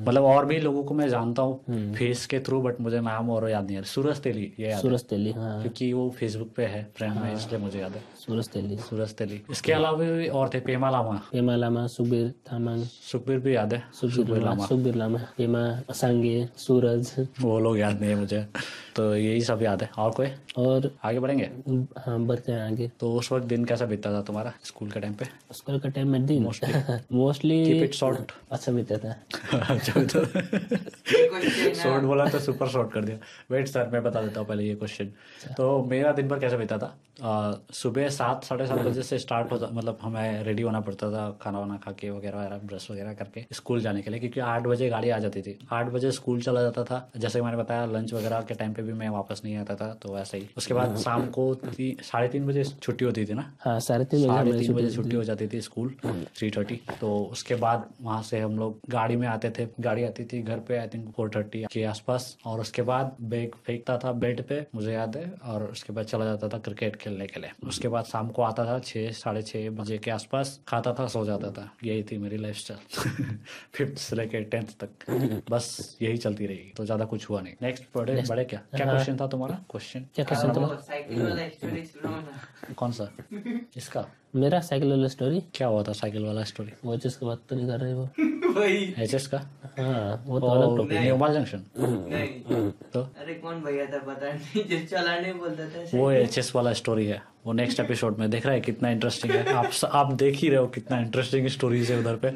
मतलब और भी लोगों को मैं जानता हूँ फेस के थ्रू बट मुझे नाम और याद नहीं आ रहा। सूरज तेली ये याद सूरज तेली हाँ। क्योंकि वो फेसबुक पे है फ्रेंड में इसलिए मुझे याद है। सूरज तेली सूरज तेली। इसके अलावा भी और थे पेमा लामा। पेमा लामा सुबीर थामांग सुखबीर भी याद है? सुबीर लामा सुबीर लामा पेमा सांगे सूरज। वो लोग याद नहीं है मुझे। तो यही सब याद है। और कोई? और आगे बढ़ेंगे? हाँ बढ़ते हैं आगे। तो उस वक्त दिन कैसा बीतता था तुम्हारा स्कूल के टाइम पे? स्कूल का टाइम में दिन? मोस्टली कीप इट शॉर्ट अच्छा बीता था। [laughs] अच्छा तो क्वेश्चन शॉर्ट बोला तो सुपर शॉर्ट कर दिया। वेट सर मैं बता देता हूँ पहले ये क्वेश्चन तो मेरा दिन भर कैसा बीता था? सुबह सात साढ़े सात बजे से स्टार्ट होता मतलब हमें रेडी होना पड़ता था खाना वाना खा के वगैरह वगैरह ब्रश वगैरह करके स्कूल जाने के लिए क्योंकि आठ बजे गाड़ी आ जाती थी। आठ बजे स्कूल चला जाता था। जैसे कि मैंने बताया लंच वगैरह के टाइम पे भी मैं वापस नहीं आता था तो वैसे ही। उसके बाद शाम को साढ़े तीन बजे छुट्टी होती थी ना? हाँ साढ़े तीन बजे साढ़े तीन बजे छुट्टी हो जाती थी स्कूल थ्री थर्टी तो उसके बाद वहाँ से हम लोग गाड़ी में आते थे। गाड़ी आती थी घर पे आई थिंक फोर थर्टी के आसपास। और उसके बाद बैग फेंकता था बेड पे मुझे याद है। और उसके बाद चला जाता था क्रिकेट खेलने के लिए। उसके बाद शाम को आता था छः साढ़े छः बजे के आसपास खाता था सो जाता था। यही थी मेरी लाइफ स्टाइल फिफ्थ से लेकर टेंथ तक। बस यही चलती रही। तो ज़्यादा कुछ हुआ नहीं। नेक्स्ट बड़े बड़े क्या? क्या क्वेश्चन था तुम्हारा? क्वेश्चन क्या क्वेश्चन था [laughs] कौन सा? इसका मेरा साइकिल वाला स्टोरी क्या हुआ था साइकिल वाला स्टोरी वो जिसकी बात तो नहीं कर रहे वो। [laughs] एच का? हाँ वो तो अलग टॉपिक न्यू माल जंक्शन नहीं। तो? अरे कौन भैया था? पता नहीं। जो चलाने बोलता था। वो एच एस वाला स्टोरी है। वो नेक्स्ट एपिसोड में देख रहा है कितना इंटरेस्टिंग है। आप आप देख ही रहे हो कितना इंटरेस्टिंग स्टोरीज है उधर पे।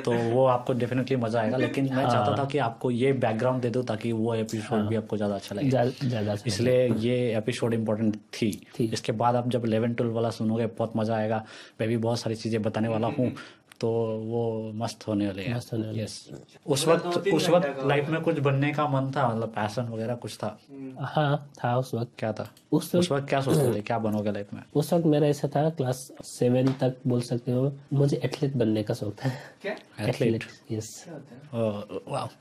[laughs] तो वो आपको डेफिनेटली मज़ा आएगा। लेकिन मैं चाहता था कि आपको ये बैकग्राउंड दे दो ताकि वो एपिसोड भी आपको ज़्यादा अच्छा लगे। ज़्यादा इसलिए ये एपिसोड इम्पोर्टेंट थी। थी। इसके बाद आप जब 11 ट्वेल्व वाला सुनोगे बहुत मज़ा आएगा। मैं भी बहुत सारी चीज़ें बताने वाला हूँ। तो वो मस्त होने वाले हैं। मस्त होने वाले यस उस वक्त उस वक्त लाइफ में कुछ बनने का मन था मतलब पैशन वगैरह कुछ था। हाँ था उस वक्त। क्या था? उस वक्त उस वक्त क्या सोचते थे? क्या बनोगे लाइफ में? उस वक्त मेरा ऐसा था क्लास सेवन तक बोल सकते हो मुझे एथलीट बनने का शौक था। क्या? एथलीट यस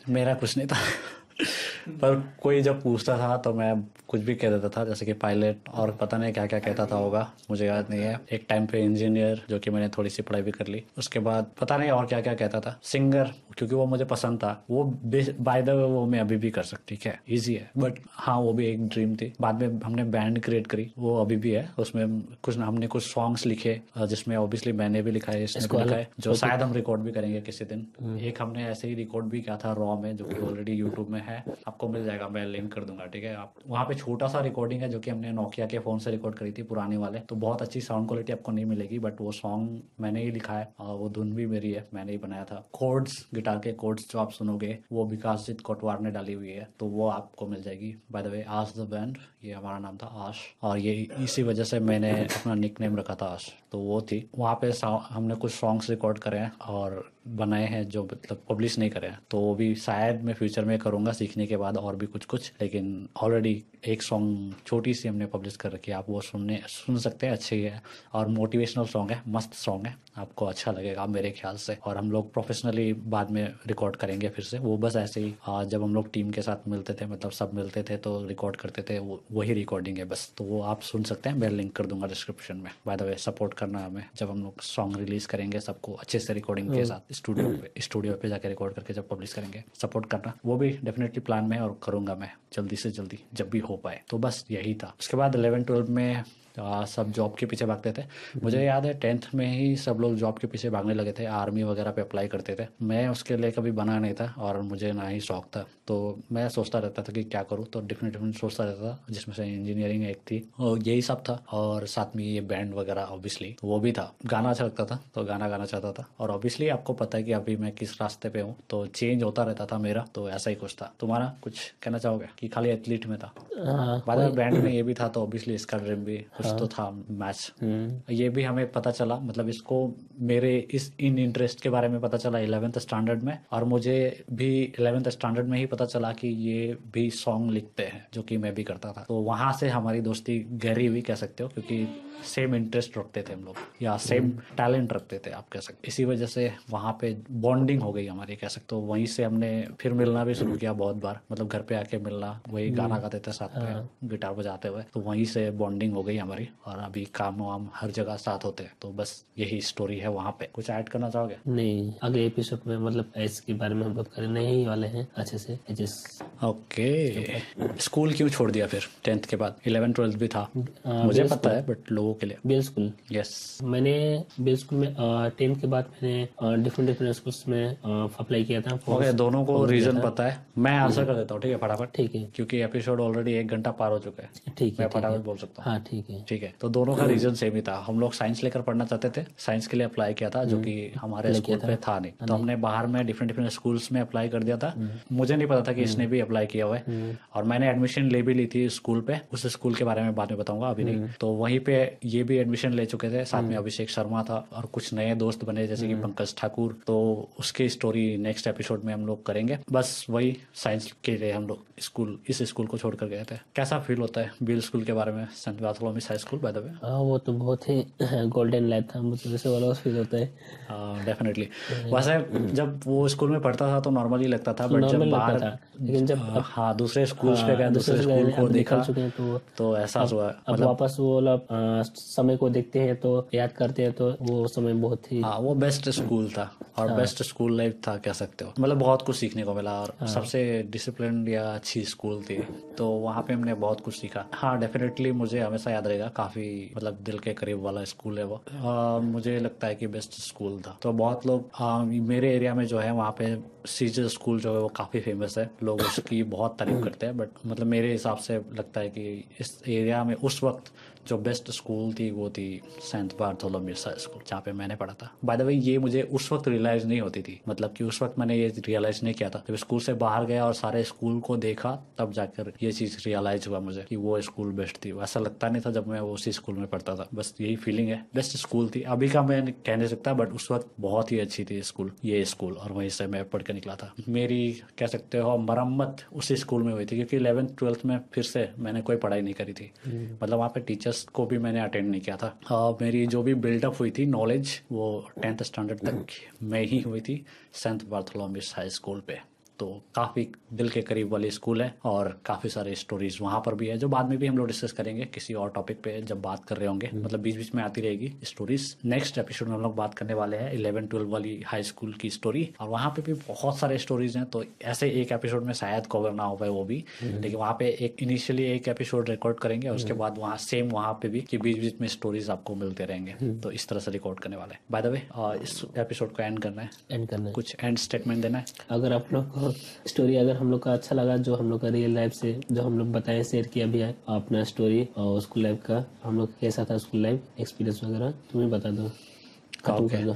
मेरा कुछ नहीं था। पर कोई जब पूछता था तो मैं कुछ भी कह देता था जैसे कि पायलट और पता नहीं क्या क्या कहता था होगा मुझे याद नहीं है। एक टाइम पे इंजीनियर जो कि मैंने थोड़ी सी पढ़ाई भी कर ली उसके बाद पता नहीं और क्या क्या कहता था। सिंगर क्योंकि वो मुझे पसंद था। वो बाय द वे वो मैं अभी भी कर सकती क्या इजी है। बट हाँ वो भी एक ड्रीम थी। बाद में हमने बैंड क्रिएट करी। वो अभी भी है। उसमें कुछ हमने कुछ सॉन्ग्स लिखे जिसमें ऑब्वियसली मैंने भी लिखा है इसने भी लिखा है जो शायद हम रिकॉर्ड भी करेंगे किसी दिन। एक हमने ऐसे ही रिकॉर्ड भी किया था रॉ में जो कि ऑलरेडी यूट्यूब में है, आपको मिल जाएगा, मैं लिंक कर दूँगा, ठीक है? आप वहाँ पे छोटा सा रिकॉर्डिंग है जो कि हमने नोकिया के फ़ोन से रिकॉर्ड करी थी, पुराने वाले। तो बहुत अच्छी साउंड क्वालिटी आपको नहीं मिलेगी बट वो सॉन्ग मैंने ही लिखा है, और वो धुन भी मेरी है, मैंने ही बनाया था। कोड्स गिटार के कोड्स जो आप सुनोगे, वो विकासजीत कोटवार ने डाली हुई है तो वो आपको मिल जाएगी। बाय द वे आश द बैंड ये हमारा नाम था आश और ये इसी वजह से मैंने अपना निक नेम रखा था आश तो वो थी। वहाँ पे हमने कुछ सॉन्ग्स रिकॉर्ड करे हैं और बनाए हैं जो मतलब पब्लिश नहीं करे हैं। तो वो भी शायद मैं फ्यूचर में करूँगा, सीखने के बाद और भी कुछ कुछ लेकिन ऑलरेडी एक सॉन्ग छोटी सी हमने पब्लिश कर रखी है। आप वो सुनने, सुन सकते हैं, अच्छी है और मोटिवेशनल सॉन्ग है, मस्त सॉन्ग है। आपको अच्छा लगेगा मेरे ख्याल से। और हम लोग प्रोफेशनली बाद में रिकॉर्ड करेंगे फिर से। वो बस ऐसे ही जब हम लोग टीम के साथ मिलते थे मतलब सब मिलते थे तो रिकॉर्ड करते थे वही रिकॉर्डिंग है बस। तो वो आप सुन सकते हैं, मैं लिंक कर दूँगा डिस्क्रिप्शन में। बाय द वे सपोर्ट करना हमें जब हम लोग सॉन्ग रिलीज़ करेंगे सबको अच्छे से रिकॉर्डिंग के साथ स्टूडियो पे स्टूडियो पे जाकर रिकॉर्ड करके जब पब्लिश करेंगे सपोर्ट करना वो भी डेफिनेटली प्लान में है और करूँगा मैं जल्दी से जल्दी जब भी हो पाए। तो बस यही था। उसके बाद इलेवन ट्वेल्व में आ, सब जॉब के पीछे भागते थे। मुझे याद है टेंथ में ही सब लोग जॉब के पीछे भागने लगे थे आर्मी वगैरह पे अप्लाई करते थे। मैं उसके लिए कभी बना नहीं था और मुझे ना ही शौक था। तो मैं सोचता रहता था कि क्या करूँ तो डिफरेंट डिफरेंट सोचता रहता था जिसमें से इंजीनियरिंग एक थी। और यही सब था। और साथ में ये बैंड वगैरह ऑब्वियसली तो वो भी था। गाना अच्छा लगता था तो गाना गाना चाहता था। और ऑब्वियसली आपको पता है कि अभी मैं किस रास्ते पे हूँ तो चेंज होता रहता था मेरा तो ऐसा ही कुछ था। तुम्हारा कुछ कहना चाहोगे? कि खाली एथलीट में था। हाँ बाद में बैंड में ये भी था तो ऑब्वियसली इसका ड्रीम भी कुछ तो था मैच हम्म, ये भी हमें पता चला मतलब इसको मेरे इस इन इंटरेस्ट के बारे में पता चला इलेवेंथ स्टैंडर्ड में। और मुझे भी इलेवेंथ स्टैंडर्ड में ही पता चला कि ये भी सॉन्ग लिखते हैं जो कि मैं भी करता था। तो वहाँ से हमारी दोस्ती गहरी हुई कह सकते हो क्योंकि सेम इंटरेस्ट रखते थे हम लोग या सेम टैलेंट रखते थे आप कह सकते इसी वजह से वहाँ पे बॉन्डिंग हो गई हमारी कह सकते हो। वहीं से हमने फिर मिलना भी शुरू किया बहुत बार मतलब घर पे आके मिलना वही गाना गाते थे साथ में गिटार बजाते हुए। तो वहीं से बॉन्डिंग हो गई हमारी और अभी काम वाम हर जगह साथ होते हैं। तो बस यही स्टोरी है वहाँ पे। कुछ ऐड करना चाहोगे? नहीं अगले एपिसोड में मतलब इसके बारे में हम बात करने ही वाले हैं अच्छे से। जिस ओके स्कूल क्यों छोड़ दिया फिर? टेंथ के बाद। इलेवन ट्वेल्थ भी था। मुझे पता है बट लोगों के लिए। बेल स्कूल यस मैंने बेल स्कूल में टेंथ के बाद मैंने डिफरेंट डिफरेंट स्कूल्स में अप्लाई किया था। ओके दोनों को रीजन पता है। मैं आंसर कर देता हूँ ठीक है फटाफट? ठीक है। क्योंकि एपिसोड ऑलरेडी एक घंटा पार हो चुका है। ठीक है मैं फटाफट बोल सकता हूँ। हाँ ठीक है। ठीक है तो दोनों का रीजन सेम ही था। हम लोग साइंस लेकर पढ़ना चाहते थे। साइंस के लिए अप्लाई किया था जो की हमारे स्कूल पे था नहीं। तो हमने बाहर में डिफरेंट डिफरेंट स्कूल्स में अप्लाई कर दिया था। मुझे नहीं पता था कि इसने भी अप्लाई किया हुआ है। और मैंने एडमिशन ले भी ली थी स्कूल पे। उस स्कूल के बारे में बाद में बताऊँगा अभी नहीं। तो वहीं पे ये भी एडमिशन ले चुके थे। साथ में अभिषेक शर्मा था और कुछ नए दोस्त बने जैसे कि पंकज ठाकुर। तो उसकी स्टोरी नेक्स्ट एपिसोड में हम लोग करेंगे। बस वही साइंस के लिए हम लोग स्कूल इस स्कूल को छोड़कर गए थे। कैसा फील होता है बिल स्कूल के बारे में? Saint Bartholomew's high school by the way हाँ वो तो बहुत ही गोल्डन लाइफ था। मुझे वैसे वाला फील होता है। डेफिनेटली वैसे जब वो स्कूल में पढ़ता था तो नॉर्मली लगता था बट जब बाहर था लेकिन जब हाँ, हाँ दूसरे स्कूल्स पे गया दूसरे दूसरे स्कूल को देखा चुके हैं तो तो एहसास हुआ अब मतलब, वापस वो लोग समय को देखते हैं तो याद करते हैं तो वो समय बहुत ही हाँ वो बेस्ट स्कूल था और बेस्ट स्कूल लाइफ था कह सकते हो। मतलब बहुत कुछ सीखने को मिला और सबसे डिसिप्लिन या अच्छी स्कूल थी। तो वहाँ पे हमने बहुत कुछ सीखा। हाँ डेफिनेटली मुझे हमेशा याद रहेगा काफ़ी मतलब दिल के करीब वाला स्कूल है वो। मुझे लगता है कि बेस्ट स्कूल था। तो बहुत लोग मेरे एरिया में जो है वहाँ पे सीजर स्कूल जो है वो काफ़ी फ़ेमस है। लोग उसकी बहुत तारीफ़ करते हैं बट मतलब मेरे हिसाब से लगता है कि इस एरिया में उस वक्त जो बेस्ट स्कूल थी वो थी सेंट बार्थोलोमियस स्कूल जहाँ पे मैंने पढ़ा था। बाय द वे ये मुझे उस वक्त रियलाइज़ नहीं होती थी। मतलब कि उस वक्त मैंने ये रियलाइज़ नहीं किया था। जब स्कूल से बाहर गया और सारे स्कूल को देखा तब जाकर ये चीज़ रियलाइज़ हुआ मुझे कि वो स्कूल बेस्ट थी। ऐसा लगता नहीं था जब मैं उसी स्कूल में पढ़ता था। बस यही फीलिंग है। बेस्ट स्कूल थी। अभी का मैं कह नहीं सकता बट उस वक्त बहुत ही अच्छी थी स्कूल ये स्कूल और वहीं से मैं पढ़ के निकला था। मेरी कह सकते हो मरम्मत उसी स्कूल में हुई थी क्योंकि इलेवेंथ ट्वेल्थ में फिर से मैंने कोई पढ़ाई नहीं करी थी। मतलब वहाँ पे टीचर्स को भी मैंने अटेंड नहीं किया था। uh, मेरी जो भी बिल्डअप हुई थी नॉलेज वो टेंथ स्टैंडर्ड तक में ही हुई थी सेंट बार्थोलोमिस हाई स्कूल पे। तो काफ़ी दिल के करीब वाली स्कूल है और काफ़ी सारे स्टोरीज वहाँ पर भी है जो बाद में भी हम लोग डिस्कस करेंगे किसी और टॉपिक पे जब बात कर रहे होंगे। मतलब बीच बीच में आती रहेगी स्टोरीज नेक्स्ट एपिसोड में हम लोग बात करने वाले हैं इलेवन ट्वेल्व वाली हाई स्कूल की स्टोरी और वहाँ पे भी बहुत सारे स्टोरीज हैं तो ऐसे एक एपिसोड में शायद कवर ना हो पाए वो भी। लेकिन वहाँ पे एक इनिशियली एक एपिसोड रिकॉर्ड करेंगे और उसके बाद वहाँ सेम वहाँ पे भी कि बीच बीच में स्टोरीज आपको मिलते रहेंगे। तो इस तरह से रिकॉर्ड करने वाले बाय द वे इस एपिसोड को एंड करना है। एंड करना है। कुछ एंड स्टेटमेंट देना है। अगर आप लोग को स्टोरी अगर हम लोग का अच्छा लगा जो हम लोग का रियल लाइफ से जो हम लोग बताए शेयर किया भी है अपना स्टोरी और स्कूल लाइफ का हम लोग कैसा था स्कूल लाइफ एक्सपीरियंस वगैरह तुम्हें बता दो। Okay.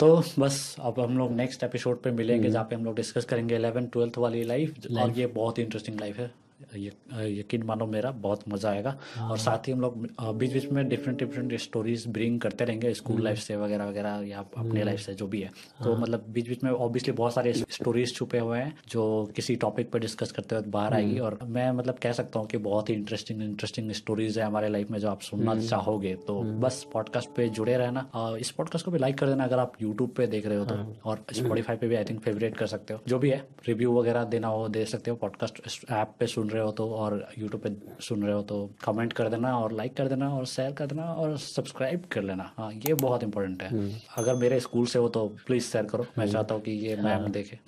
तो बस अब हम लोग नेक्स्ट एपिसोड पे मिलेंगे जहाँ पे हम लोग डिस्कस करेंगे इलेवन ट्वेल्थ वाली लाइफ और ये बहुत ही इंटरेस्टिंग लाइफ है। ये यकीन मानो मेरा बहुत मज़ा आएगा। और साथ ही हम लोग बीच बीच में डिफरेंट डिफरेंट स्टोरीज ब्रिंग करते रहेंगे स्कूल लाइफ से वगैरह वगैरह या अपने लाइफ से जो भी है। तो मतलब बीच बीच में ऑब्वियसली बहुत सारे स्टोरीज छुपे हुए हैं जो किसी टॉपिक पर डिस्कस करते हुए बाहर आएगी। और मैं मतलब कह सकता हूँ कि बहुत ही इंटरेस्टिंग इंटरेस्टिंग स्टोरीज है हमारे लाइफ में जो आप सुनना चाहोगे। तो बस पॉडकास्ट पे जुड़े रहना। इस पॉडकास्ट को भी लाइक कर देना अगर आप यूट्यूब पे देख रहे हो तो। और स्पॉटीफाई पे भी आई थिंक फेवरेट कर सकते हो। जो भी है रिव्यू वगैरह देना हो दे सकते हो। पॉडकास्ट ऐप पे सुन रहे हो तो और यूट्यूब पे सुन रहे हो तो कमेंट कर देना और लाइक कर देना और शेयर कर देना और सब्सक्राइब कर लेना। हाँ ये बहुत इंपॉर्टेंट है। अगर मेरे स्कूल से हो तो प्लीज़ शेयर करो। मैं चाहता हूँ कि ये मैम देखे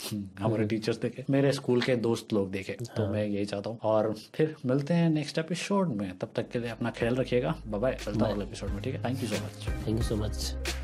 हमारे टीचर्स देखे मेरे स्कूल के दोस्त लोग देखे। तो मैं यही चाहता हूँ। और फिर मिलते हैं नेक्स्ट एपिसोड में। तब तक के लिए अपना ख्याल रखिएगा। बाय चलता हूँ एपिसोड में ठीक है? Thank you so much thank you so much